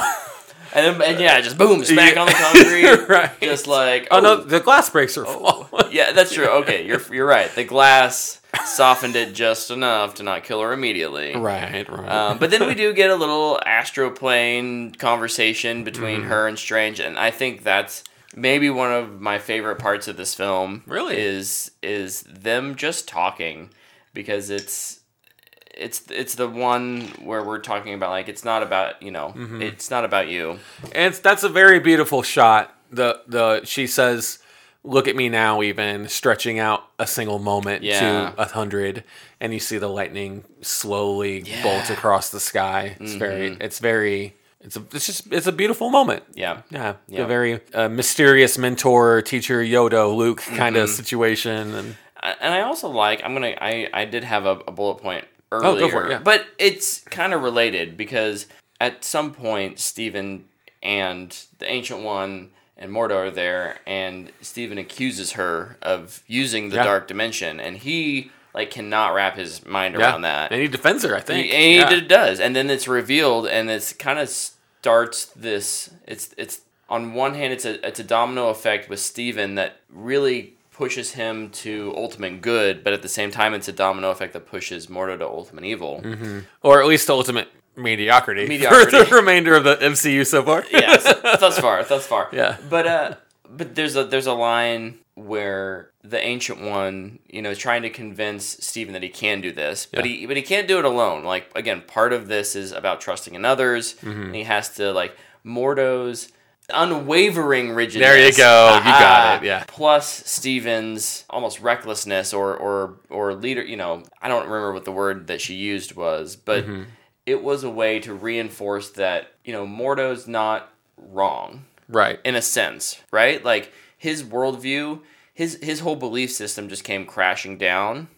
And, and yeah, just boom, smack on the concrete, right. just like Oh no, the glass breaks her fall. yeah, that's true. Okay, you're you're right. The glass softened it just enough to not kill her immediately. Right, right. Um, but then we do get a little astral plane conversation between Mm-hmm. her and Strange, and I think that's maybe one of my favorite parts of this film. Really? is is them just talking because it's it's it's the one where we're talking about like it's not about you know Mm-hmm. it's not about you. and it's, that's a very beautiful shot. The the she says, "Look at me now," even stretching out a single moment Yeah. to a hundred, and you see the lightning slowly Yeah. bolt across the sky. It's very, Mm-hmm. it's very, it's a, it's just, it's a beautiful moment. Yeah. Yeah, Yeah. a very uh, mysterious mentor, teacher, Yoda, Luke kind Mm-hmm. of situation, and I- and I also like I'm gonna I I did have a, a bullet point Oh, go for it, yeah. but it's kind of related because at some point Stephen and the Ancient One and Mordo are there, and Stephen accuses her of using the Yeah. dark dimension, and he like cannot wrap his mind yeah, around that. and he defends her. I think, And he Yeah. d- does, and then it's revealed, and it's kind of starts this. It's it's on one hand, it's a it's a domino effect with Stephen that really pushes him to ultimate good, but at the same time, it's a domino effect that pushes Mordo to ultimate evil. or at least to ultimate mediocrity, Mediocrity. for the remainder of the MCU so far. yes, thus far, thus far. Yeah. But uh, but there's a there's a line where the ancient one, you know, is trying to convince Stephen that he can do this, but Yeah. he but he can't do it alone. Like again, part of this is about trusting in others, Mm-hmm. and he has to like Mordo's unwavering rigidness. There you go. You got it, yeah. Plus Stephen's almost recklessness or or or leader. You know, I don't remember what the word that she used was, but Mm-hmm. it was a way to reinforce that you know Mordo's not wrong right. in a sense, right? Like his worldview, his his whole belief system just came crashing down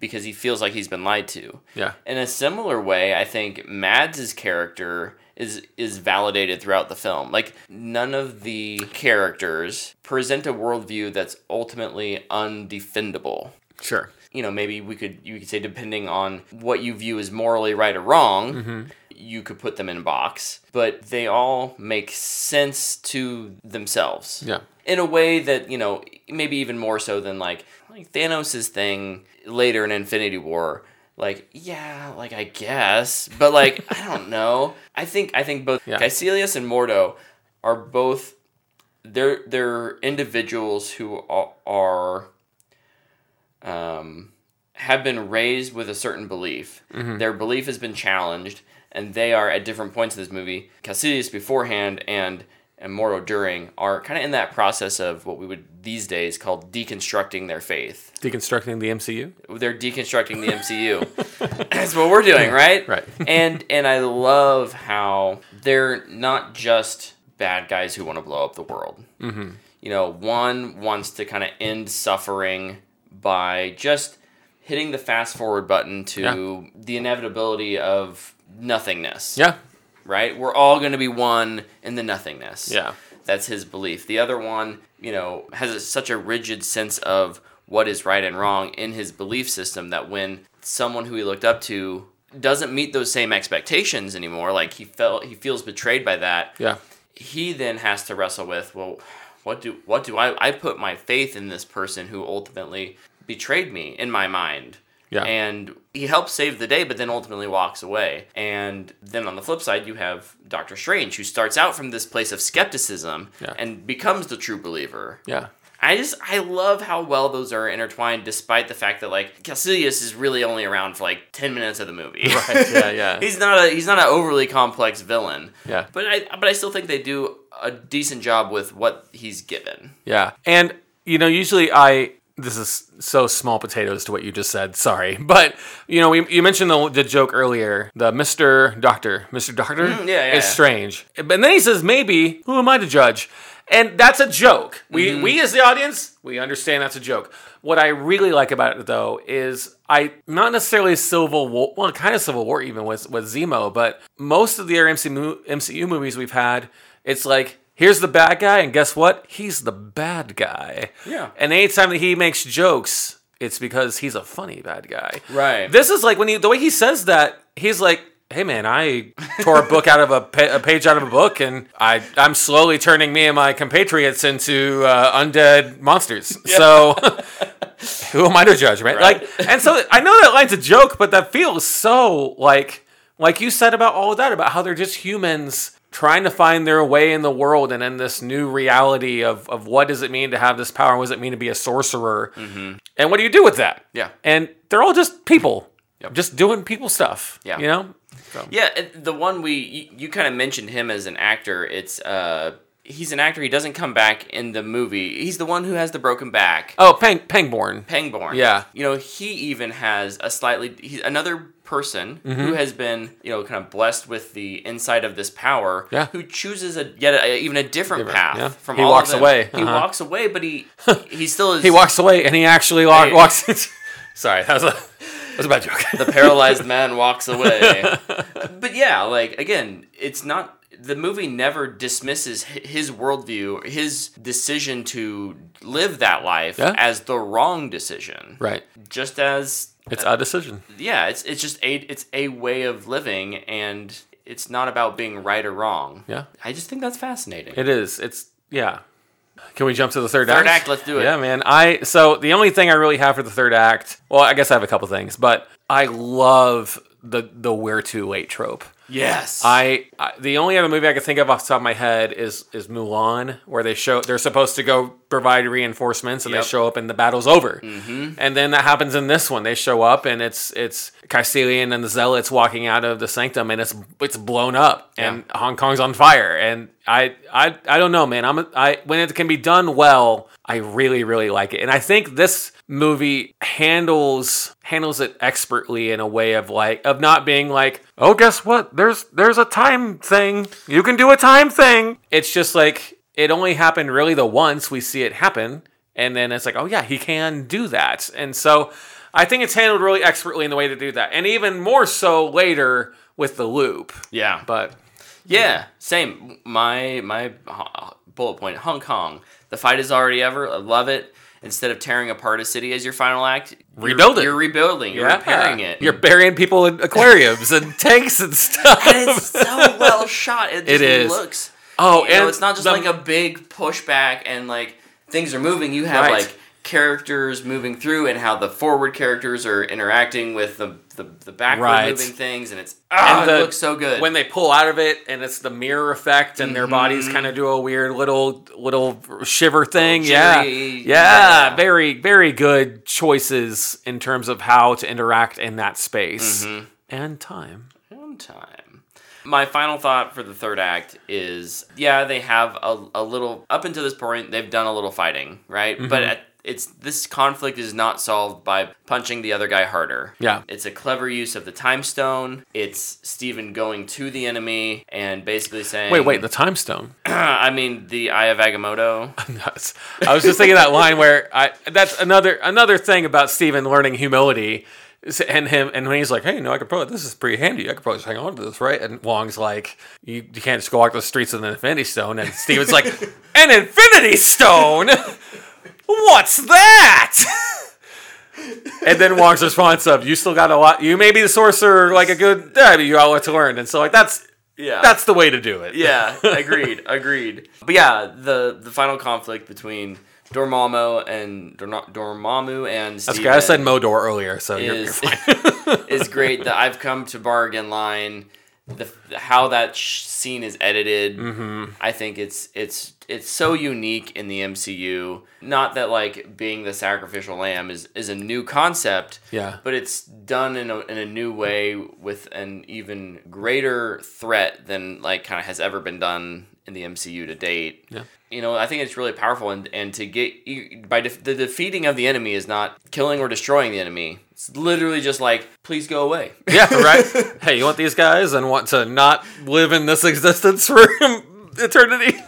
because he feels like he's been lied to. Yeah. In a similar way, I think Mads' character is is validated throughout the film. Like none of the characters present a worldview that's ultimately undefendable. Sure. You know, maybe we could you could say depending on what you view as morally right or wrong, Mm-hmm. you could put them in a box. But they all make sense to themselves Yeah. in a way that you know maybe even more so than like like Thanos' thing later in Infinity War. Like yeah, like I guess, but like I don't know. I think I think both Yeah. Kaecilius and Mordo are both they're they're individuals who are, are um, have been raised with a certain belief. Their belief has been challenged, and they are at different points in this movie. Kaecilius beforehand and and Mordo during are kind of in that process of what we would these days call deconstructing their faith. Deconstructing the MCU. They're deconstructing the MCU. That's what we're doing, right? Right. and and I love how they're not just bad guys who want to blow up the world. Mm-hmm. You know, one wants to kind of end suffering by just hitting the fast forward button to Yeah. the inevitability of nothingness. Yeah. Right? We're all going to be one in the nothingness. Yeah. That's his belief. The other one, you know, has a, such a rigid sense of what is right and wrong in his belief system that when someone who he looked up to doesn't meet those same expectations anymore, like he felt he feels betrayed by that, Yeah. he then has to wrestle with, well, what do what do I I put my faith in this person who ultimately betrayed me in my mind. Yeah. And he helps save the day, but then ultimately walks away. And then on the flip side, you have Doctor Strange, who starts out from this place of skepticism Yeah. and becomes the true believer. Yeah. I just I love how well those are intertwined, despite the fact that like Kaecilius is really only around for like ten minutes of the movie. Right, yeah, yeah. he's not a he's not an overly complex villain. Yeah. But I but I still think they do a decent job with what he's given. Yeah. And, you know, usually I. This is so small potatoes to what you just said. Sorry. But, you know, we, you mentioned the, the joke earlier. The Mr. Doctor. Mr. Doctor Mm, yeah, yeah, is strange. And then he says, maybe, who am I to judge? And that's a joke. We, Mm-hmm. we as the audience, we understand that's a joke. What I really like about it, though, is I not necessarily Civil War, well, kind of Civil War even with with Zemo, but most of the other MCU, MCU movies we've had, it's like here's the bad guy, and guess what? He's the bad guy. Yeah. And anytime that he makes jokes, it's because he's a funny bad guy. Right. This is like when he the way he says that, he's like. Hey man, I tore a book out of a, pa- a page out of a book, and I I'm slowly turning me and my compatriots into uh, undead monsters. So who am I to judge, right? Right. Like, and so I know that line's a joke, but that feels so like like you said about all of that about how they're just humans trying to find their way in the world and in this new reality of of what does it mean to have this power? What does it mean to be a sorcerer? And what do you do with that? Yeah. and they're all just people, Yep. just doing people stuff. Yeah. you know. Yeah, the one we you, you kind of mentioned him as an actor. It's uh he's an actor. He doesn't come back in the movie. He's the one who has the broken back. Oh, Pang Pangborn. Pangborn. Yeah. You know, he even has a slightly he's another person Mm-hmm. who has been, you know, kind of blessed with the insight of this power. Yeah. Who chooses a yet a, even a different Different, path yeah. from He all walks away, He uh-huh. walks away, but he he still is He walks away and he actually Hey. walks. Sorry, how's that was a was a bad joke. the paralyzed man walks away. but yeah, like again, it's not the movie never dismisses his worldview, his decision to live that life Yeah. as the wrong decision. right, Just as it's uh, a decision. yeah, it's it's just a it's a way of living and it's not about being right or wrong. Yeah. I just think that's fascinating. It is. It's yeah. Can we jump to the third, Third act? act, let's do it. Yeah, man. I so the only thing I really have for the third act, well, I guess I have a couple things, but I love the the we're too late trope. Yes. I, I the only other movie I can think of off the top of my head is is Mulan, where they show they're supposed to go provide reinforcements and Yep. they show up and the battle's over. Mm-hmm. And then that happens in this one. They show up and it's it's Caecilian and the zealots walking out of the sanctum and it's it's blown up and Hong Kong's on fire. And I I I don't know, man. I'm a, I when it can be done well, I really really like it. And I think this movie handles handles it expertly in a way of like of not being like oh guess what there's there's a time thing you can do a time thing it's just like it only happened really the once we see it happen and then it's like oh yeah he can do that and so i think it's handled really expertly in the way to do that and even more so later with the loop yeah. but Yeah, same. My my bullet point: Hong Kong. The fight is already over. I love it. Instead of tearing apart a city as your final act, you're- Rebuild it. You're rebuilding. You're repairing it. you're burying people in aquariums and tanks and stuff and it's so well shot. It, just It is. looks. oh you know, and it's not just the- like a big pushback and like things are moving. You have Right. like characters moving through and how the forward characters are interacting with the the, the backward Right. moving things, and it's ah, And the- it looks so good. when they pull out of it and it's the mirror effect and their bodies Mm-hmm. kind of do a weird little little shiver thing yeah. jittery, yeah yeah. very very good choices in terms of how to interact in that space Mm-hmm. and time and time. My final thought for the third act is yeah, they have a, a little, up until this point, they've done a little fighting, right? Mm-hmm. But at, it's this conflict is not solved by punching the other guy harder. Yeah. It's a clever use of the time stone. It's Stephen going to the enemy and basically saying, wait wait the time stone I mean, the Eye of Agamotto. I was just thinking that line where i that's another another thing about Stephen learning humility and him and when he's like hey no i could probably this is pretty handy i could probably just hang on to this right and wong's like you, you can't just go walk the streets with an infinity stone and stephen's like an infinity stone what's that and then wong's response of you still got a lot you may be the sorcerer like a good yeah, you got a lot to learn and so like that's Yeah. that's the way to do it yeah, agreed, agreed. But yeah, the the final conflict between Dormammu and Dorna- Dormammu and That's Stephen okay. I said Modor earlier, so you're, you're fine. is great. That I've come to bargain line. The, how that sh- scene is edited, Mm-hmm. I think it's it's it's so unique in the MCU. Not that like being the sacrificial lamb is is a new concept, Yeah. but it's done in a, in a new way with an even greater threat than like kind of has ever been done in the MCU to date. Yeah. You know, I think it's really powerful, and, and to get you- by def- the defeating of the enemy is not killing or destroying the enemy. It's literally just like, please go away. Yeah, right. hey, you want these guys and want to not live in this existence for eternity?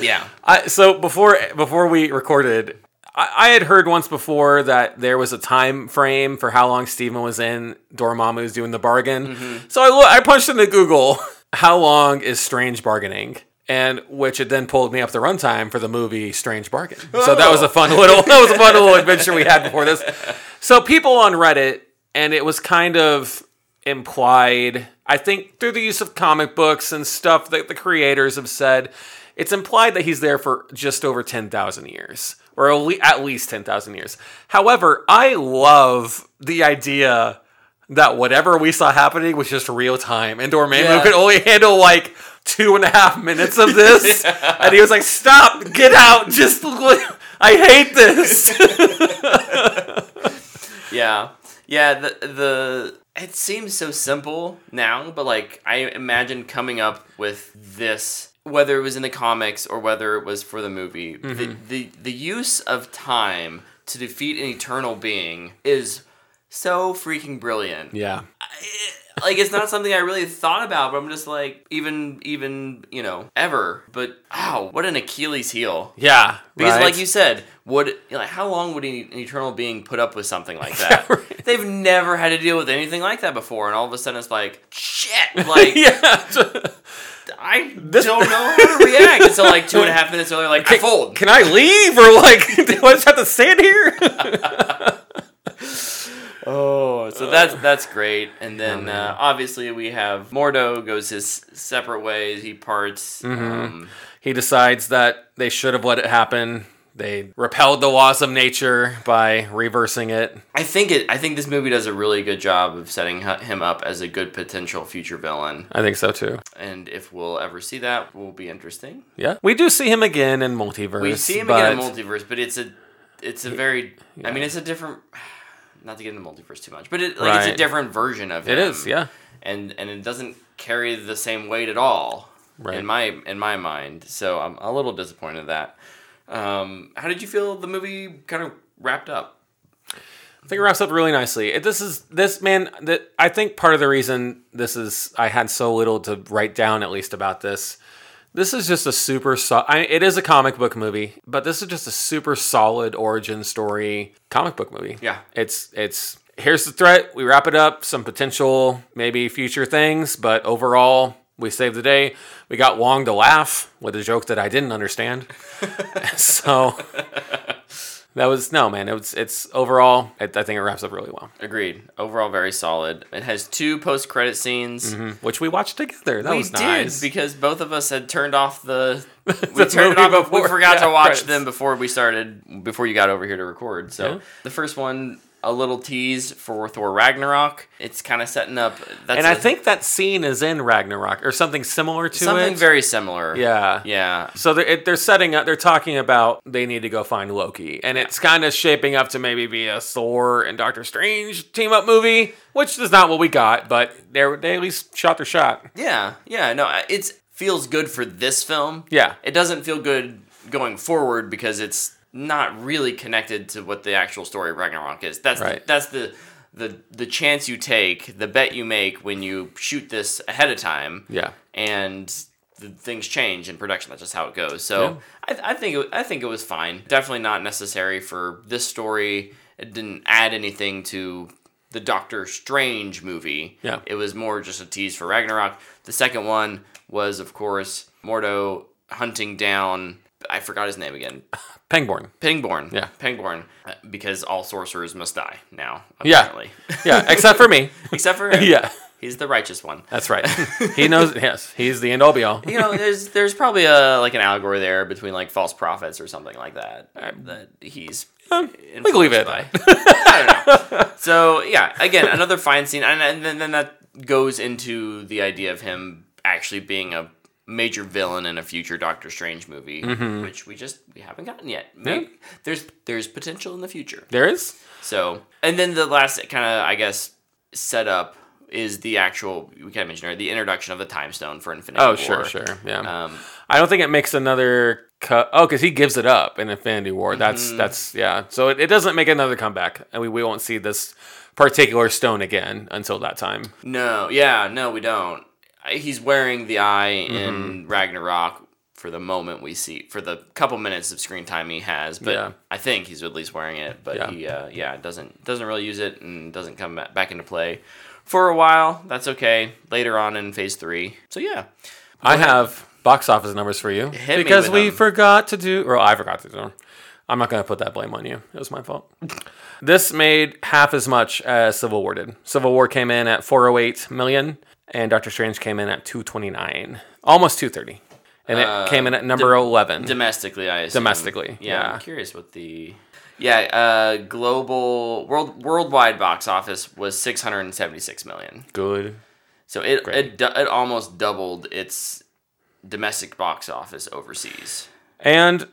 yeah, I so before before we recorded, I, had heard once before that there was a time frame for how long Stephen was in Dormammu's doing the bargain. Mm-hmm. So I look, I punched into Google how long is Strange bargaining. And which it then pulled me up the runtime for the movie Strange Bargain. So that was a fun oh. little that was a fun little adventure we had before this. So people on Reddit, and it was kind of implied, I think through the use of comic books and stuff that the creators have said, it's implied that he's there for just over 10,000 years, or at at least 10,000 years. However, I love the idea that whatever we saw happening was just real time, and Dormammu Yeah. could only handle like two and a half minutes of this, and he was like, "Stop, get out, just look. I hate this." yeah, yeah. The the it seems so simple now, but like I imagine coming up with this, whether it was in the comics or whether it was for the movie, the, mm-hmm. the the use of time to defeat an eternal being is so freaking brilliant. yeah, like it's not something I really thought about, but I'm just like even even you know ever. But wow, what an Achilles heel! yeah, Because right? like you said, would like how long would an eternal being put up with something like that? right. They've never had to deal with anything like that before, and all of a sudden it's like shit. Like yeah. I don't know how to react. So like two and a half minutes earlier, like I fold. Can I leave or like do I just have to stand here? Oh, so that's that's great. And then uh, obviously we have Mordo goes his separate ways. He parts. Um, he decides that they should have let it happen. They repelled the laws of nature by reversing it. I think it. I think this movie does a really good job of setting him up as a good potential future villain. I think so too. And if we'll ever see that, will be interesting. Yeah, we do see him again in multiverse. We see him again in multiverse, but it's a, it's a very. I mean, it's a different. Not to get into multiverse too much, but it like it's a different version of him. It is, yeah. and and it doesn't carry the same weight at all Right. in my in my mind. So I'm a little disappointed in that. Um, how did you feel the movie kind of wrapped up? I think it wraps up really nicely. It- This is this man that I think part of the reason this is I had so little to write down at least about this. This is just a super so- I, it is a comic book movie, but this is just a super solid origin story comic book movie. Yeah. It's it's here's the threat, we wrap it up, some potential maybe future things, but overall we saved the day. We got Wong to laugh with a joke that I didn't understand. so that was no man. It was it's overall. I, I think it wraps up really well, Agreed. Overall, very solid. It has two post credit scenes. Mm-hmm. which we watched together. That we was did nice. because both of us had turned off the. We The turned it off. but We forgot yeah, to watch credits. them before we started. Before you got over here to record. So Yeah. the first one, a little tease for Thor Ragnarok. It's kind of setting up. That's and I a- think that scene is in Ragnarok or something similar to something it. very similar. yeah. Yeah. So they're, it, they're setting up. They're talking about they need to go find Loki, and it's kind of shaping up to maybe be a Thor and Doctor Strange team up movie, which is not what we got, but they they at least shot their shot. Yeah. Yeah. No, it feels good for this film. Yeah. It doesn't feel good going forward because it's not really connected to what the actual story of Ragnarok is. That's Right. the, that's the the the chance you take, the bet you make when you shoot this ahead of time. Yeah. And the things change in production. That's just how it goes. So I, I think it, I think it was fine. Definitely not necessary for this story. It didn't add anything to the Doctor Strange movie. Yeah. It was more just a tease for Ragnarok. The second one was, of course, Mordo hunting down. I forgot his name again. Pangborn. Pangborn. Yeah. Pangborn. uh, Because all sorcerers must die now. Yeah. Apparently. Yeah, except for me. Except for him. yeah. He's the righteous one. That's right. he knows. Yes, he's the end all be all. You know, there's there's probably a like an allegory there between like false prophets or something like that that he's. we can leave it by. I don't know. So yeah, again, another fine scene, and, and then, then that goes into the idea of him actually being a major villain in a future Doctor Strange movie, which we just we haven't gotten yet. Maybe, There's there's potential in the future. There is. So, and then the last kind of, I guess, setup is the actual, we kind of mentioned earlier, the introduction of the time stone for Infinity War. Oh, War. sure, sure. Yeah. Um, I don't think it makes another cut. Oh, because he gives it up in Infinity War. That's Mm-hmm. that's yeah. So it, it doesn't make another comeback, and we, we won't see this particular stone again until that time. no, yeah, no, we don't. He's wearing the eye Mm-hmm. in Ragnarok for the moment we see, for the couple minutes of screen time he has. But Yeah. I think he's at least wearing it. But Yeah. he, uh, yeah, doesn't doesn't really use it and doesn't come back into play for a while. That's okay. Later on in Phase Three. So yeah, I have box office numbers for you Hit because we them. forgot to do, or I forgot to do. them. I'm not going to put that blame on you. It was my fault. this made half as much as Civil War did. Civil War came in at 408 million, and Doctor Strange came in at 229, almost 230, and it Uh, came in at number 11. domestically, I assume. Domestically, Yeah, yeah. I'm curious what the yeah uh, global world worldwide box office was 676 million. Good. So it it, it almost doubled its domestic box office overseas. And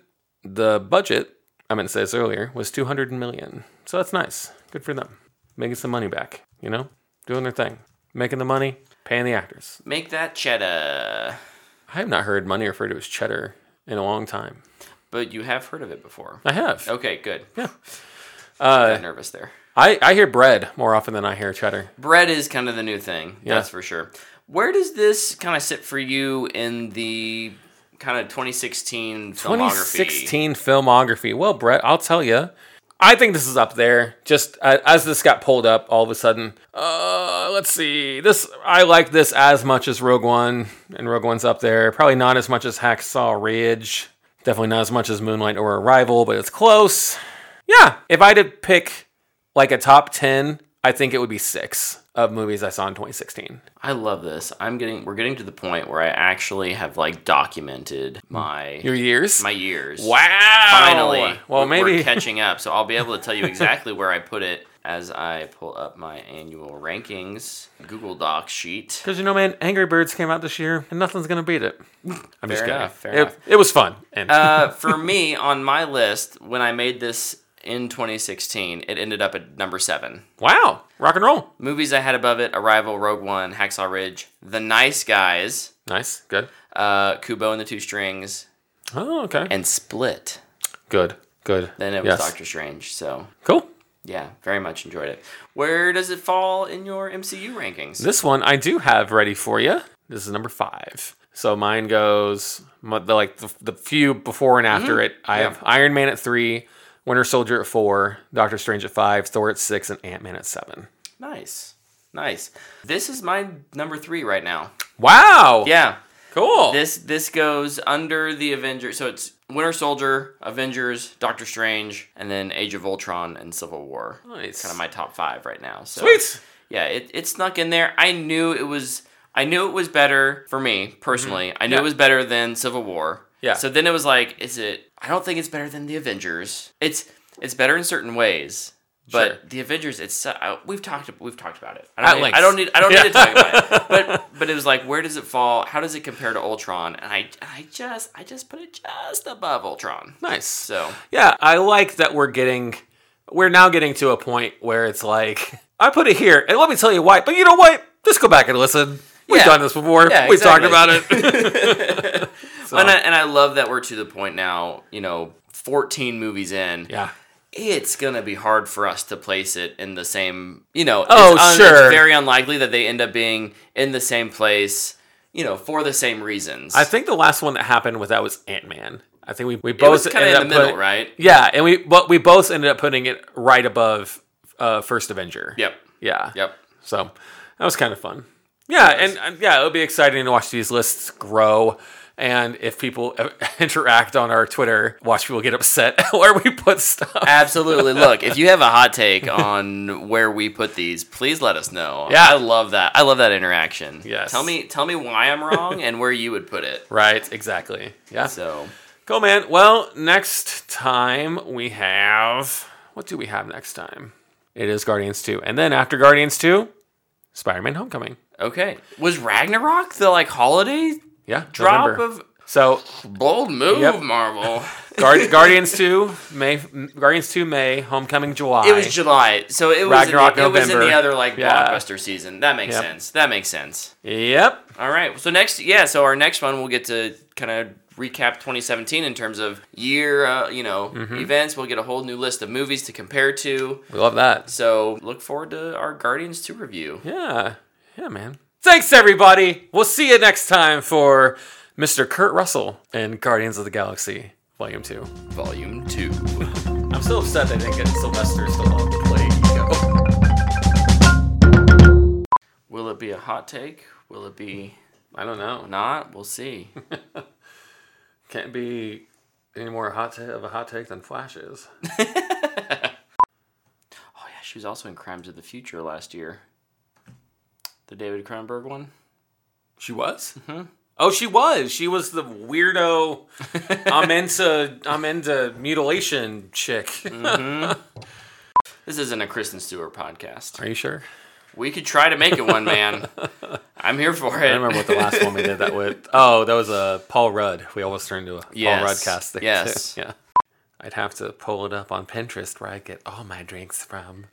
the budget, I meant to say this earlier, was 200 million. So that's nice. Good for them. Making some money back, you know? Doing their thing. Making the money, paying the actors. Make that cheddar. I have not heard money referred to as cheddar in a long time. But you have heard of it before. I have. Okay, good. Yeah. Got uh, nervous there. I, I hear bread more often than I hear cheddar. Bread is kind of the new thing. Yeah. That's for sure. Where does this kind of sit for you in the kind of 2016 filmography? 2016 filmography. Well, Brett, I'll tell you. I think this is up there. Just uh, as this got pulled up, all of a sudden, uh, let's see. This I like this as much as Rogue One, and Rogue One's up there. Probably not as much as Hacksaw Ridge. Definitely not as much as Moonlight or Arrival, but it's close. Yeah, if I had to pick like a top ten, I think it would be six of movies I saw in 2016. I love this. I'm getting we're getting to the point where I actually have like documented my Your years? my years. wow! Finally. Well, we're- maybe we're catching up, so I'll be able to tell you exactly where I put it as I pull up my annual rankings Google Docs sheet. Because you know, man, Angry Birds came out this year, and nothing's gonna beat it. I'm just kidding. enough, fair it, enough. it was fun. And Uh, for me, on my list, when I made this in 2016, it ended up at number seven. wow, rock and roll. Movies I had above it: Arrival, Rogue One, Hacksaw Ridge, The Nice Guys, Nice, good. uh, Kubo and the Two Strings, Oh, okay. and Split. Good, good. Then it was Yes. Doctor Strange. So Cool. yeah, very much enjoyed it. Where does it fall in your MCU rankings? This one I do have ready for you. This is number five. So mine goes like the, the few before and after it. I Mm-hmm. Yeah. have Iron Man at three, Winter Soldier at four, Doctor Strange at five, Thor at six, and Ant Man at seven. Nice, nice. This is my number three right now. Wow. Yeah, Cool. this this goes under the Avengers. So it's Winter Soldier, Avengers, Doctor Strange, and then Age of Ultron and Civil War. Nice. Kind of my top five right now. So Sweet. yeah, it, it snuck in there. I knew it was. I knew it was better for me personally. Mm-hmm. I knew it was better than Civil War. Yeah. So then it was like, is it? I don't think it's better than the Avengers. It's it's better in certain ways, but Sure. the Avengers. It's uh, we've talked we've talked about it. I At don't, need, length. I don't need I don't need to talk about it. But but it was like, where does it fall? How does it compare to Ultron? And I I just I just put it just above Ultron. Nice. So Yeah, I like that we're getting we're now getting to a point where it's like I put it here, and let me tell you why. But you know what? Just go back and listen. We've Yeah. done this before. Yeah, We've talked exactly. about it. So, and I, and I love that we're to the point now. You know, 14 movies in. yeah. it's gonna be hard for us to place it in the same. You know, Oh, it's un- sure. It's very unlikely that they end up being in the same place. You know, for the same reasons. I think the last one that happened with that was Ant Man. I think we, we both kind of ended in the up middle, putting- right? Yeah, and we but we both ended up putting it right above uh, First Avenger. Yep. Yeah. Yep. So that was kind of fun. Yeah, and, and yeah, it'll be exciting to watch these lists grow. And if people interact on our Twitter, watch people get upset where we put stuff. Absolutely. Look, if you have a hot take on where we put these, please let us know. Yeah. I love that. I love that interaction. Yes. Tell me tell me why I'm wrong and where you would put it. Right, exactly. Yeah. So Cool, man. Well, next time we have. What do we have next time? It is Guardians 2. And then after Guardians 2, Spider Man Homecoming. okay. Was Ragnarok the like holiday Yeah. drop November. of So, bold move, Yep. Marvel? Guard- Guardians 2, May. Guardians 2, May. Homecoming, July. It was July, so it was Ragnarok, in the, it was in the other like Yeah. blockbuster season. That makes Yep. sense. That makes sense. Yep. All right. So next, yeah. So our next one, we'll get to kind of recap 2017 in terms of year, uh, you know, Mm-hmm. events. We'll get a whole new list of movies to compare to. We love that. So look forward to our Guardians 2 review. Yeah. Yeah, man. Thanks, everybody. We'll see you next time for Mr. Kurt Russell and Guardians of the Galaxy, Volume 2. Volume 2. I'm still upset they didn't get Sylvester Stallone to play Ego. Will it be a hot take? Will it be I don't know. not? We'll see. Can't be any more hot ta- of a hot take than Flash is. Oh yeah, she was also in Crimes of the Future last year. The David Cronenberg one. She was? Mm-hmm. Oh, she was. She was the weirdo. I'm into I'm into mutilation chick. This isn't a Kristen Stewart podcast. Are you sure? We could try to make it one, man. I'm here for it. I remember what the last one we did that with. Oh, that was a uh, Paul Rudd. We almost turned into a Yes. Paul Rudd cast there. Yes. too. Yeah. I'd have to pull it up on Pinterest where I get all my drinks from.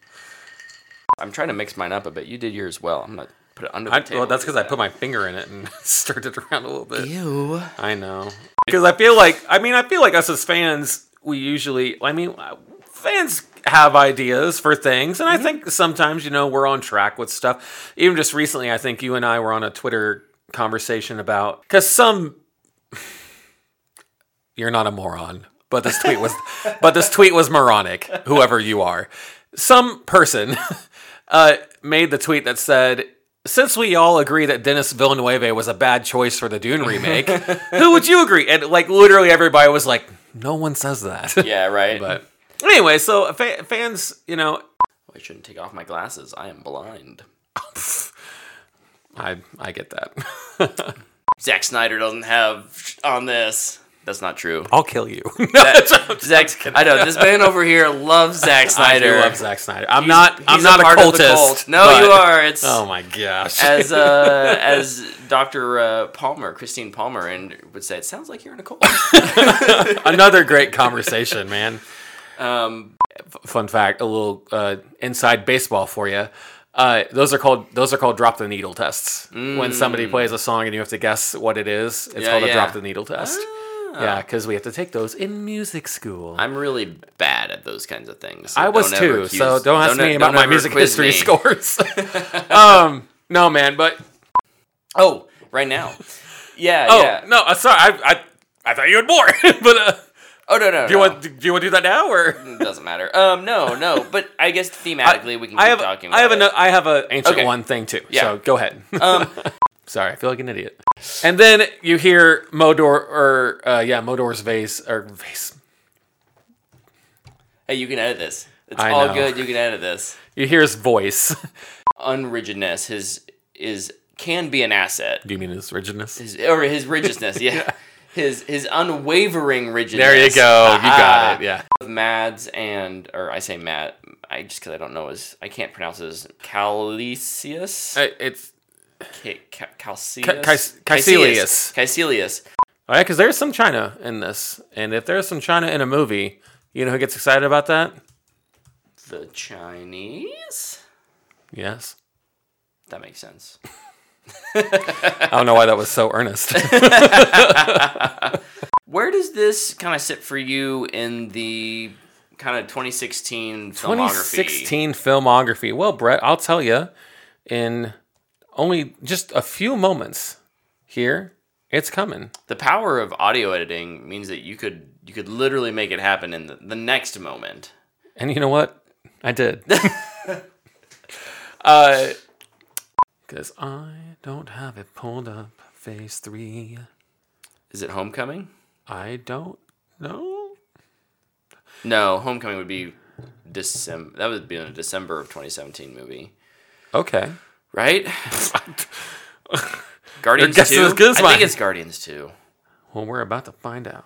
I'm trying to mix mine up a bit. You did yours well. I'm gonna put it under the I, table. well, that's because I put my finger in it and stirred it around a little bit. Ew. I know. Because I feel like, I mean, I feel like us as fans, we usually, I mean, fans have ideas for things. And I think sometimes, you know, we're on track with stuff. Even just recently, I think you and I were on a Twitter conversation about, because some, you're not a moron. But this tweet was, but this tweet was moronic. Whoever you are, some person uh, made the tweet that said, "Since we all agree that Denis Villeneuve was a bad choice for the Dune remake, who would you agree?" And like literally everybody was like, "No one says that." Yeah, right. but anyway, so fa- fans, you know, oh, I shouldn't take off my glasses. I am blind. I I get that. Zack Snyder doesn't have on this. That's not true. I'll kill you. That- Zack, I know this man over here loves Zack I Snyder. do love Zack Snyder. I'm He's- not. I'm not a, the cultist. cult. No, but- you are. It's Oh my gosh. as uh, as Dr. Uh, Palmer, Christine Palmer, and would say, it sounds like you're in a cult. Another great conversation, man. um, fun fact, a little uh, inside baseball for you. Uh, those are called those are called drop the needle tests. When somebody plays a song and you have to guess what it is, it's Mm. Yeah, called a yeah. drop the needle test. Yeah, because we have to take those in music school. I'm really bad at those kinds of things. so I was don't ever too, accuse- so don't ask me don't about my ever music quiz history me. scores. um, no, man, but Oh, right now. Yeah, oh yeah. no, uh, sorry, I, I I thought you had more, but uh, Oh no, no. do you no. want do you want to do that now or? It doesn't matter. Um, no, no. But I guess thematically we can keep I have talking. I have about a I have a ancient Okay. one thing too. Yeah. So go ahead. Um, Sorry, I feel like an idiot. And then you hear Mordo or uh, yeah, Mordo's vase or vase. hey, you can edit this. It's I all know. good. You can edit this. You hear his voice. Unrigidness, his is can be an asset. Do you mean his rigidness? His or his rigidness. Yeah. His his unwavering rigidness. There you go. You got it. Yeah. Mads and or I say Matt. I just because I don't know his I can't pronounce his Calicius. Uh, It's Ca- Ca- Calcius? Ca- Kaecilius. Kaecilius. all right oh, because there's some China in this, and if there's some China in a movie, you know who gets excited about that? The Chinese. Yes. That makes sense. I don't know why that was so earnest. Where does this kind of sit for you in the kind of 2016 filmography? 2016 filmography. Well, Brett, I'll tell you, in only just a few moments here, it's coming. The power of audio editing means that you could you could literally make it happen in the, the next moment. And you know what? I did. uh, because I don't have it pulled up. Phase three. Is it Homecoming? I don't know. No, Homecoming would be December. That would be in a December of 2017 movie, Okay. Right? Guardians guess two. as good as I mine. think it's Guardians two. Well, we're about to find out.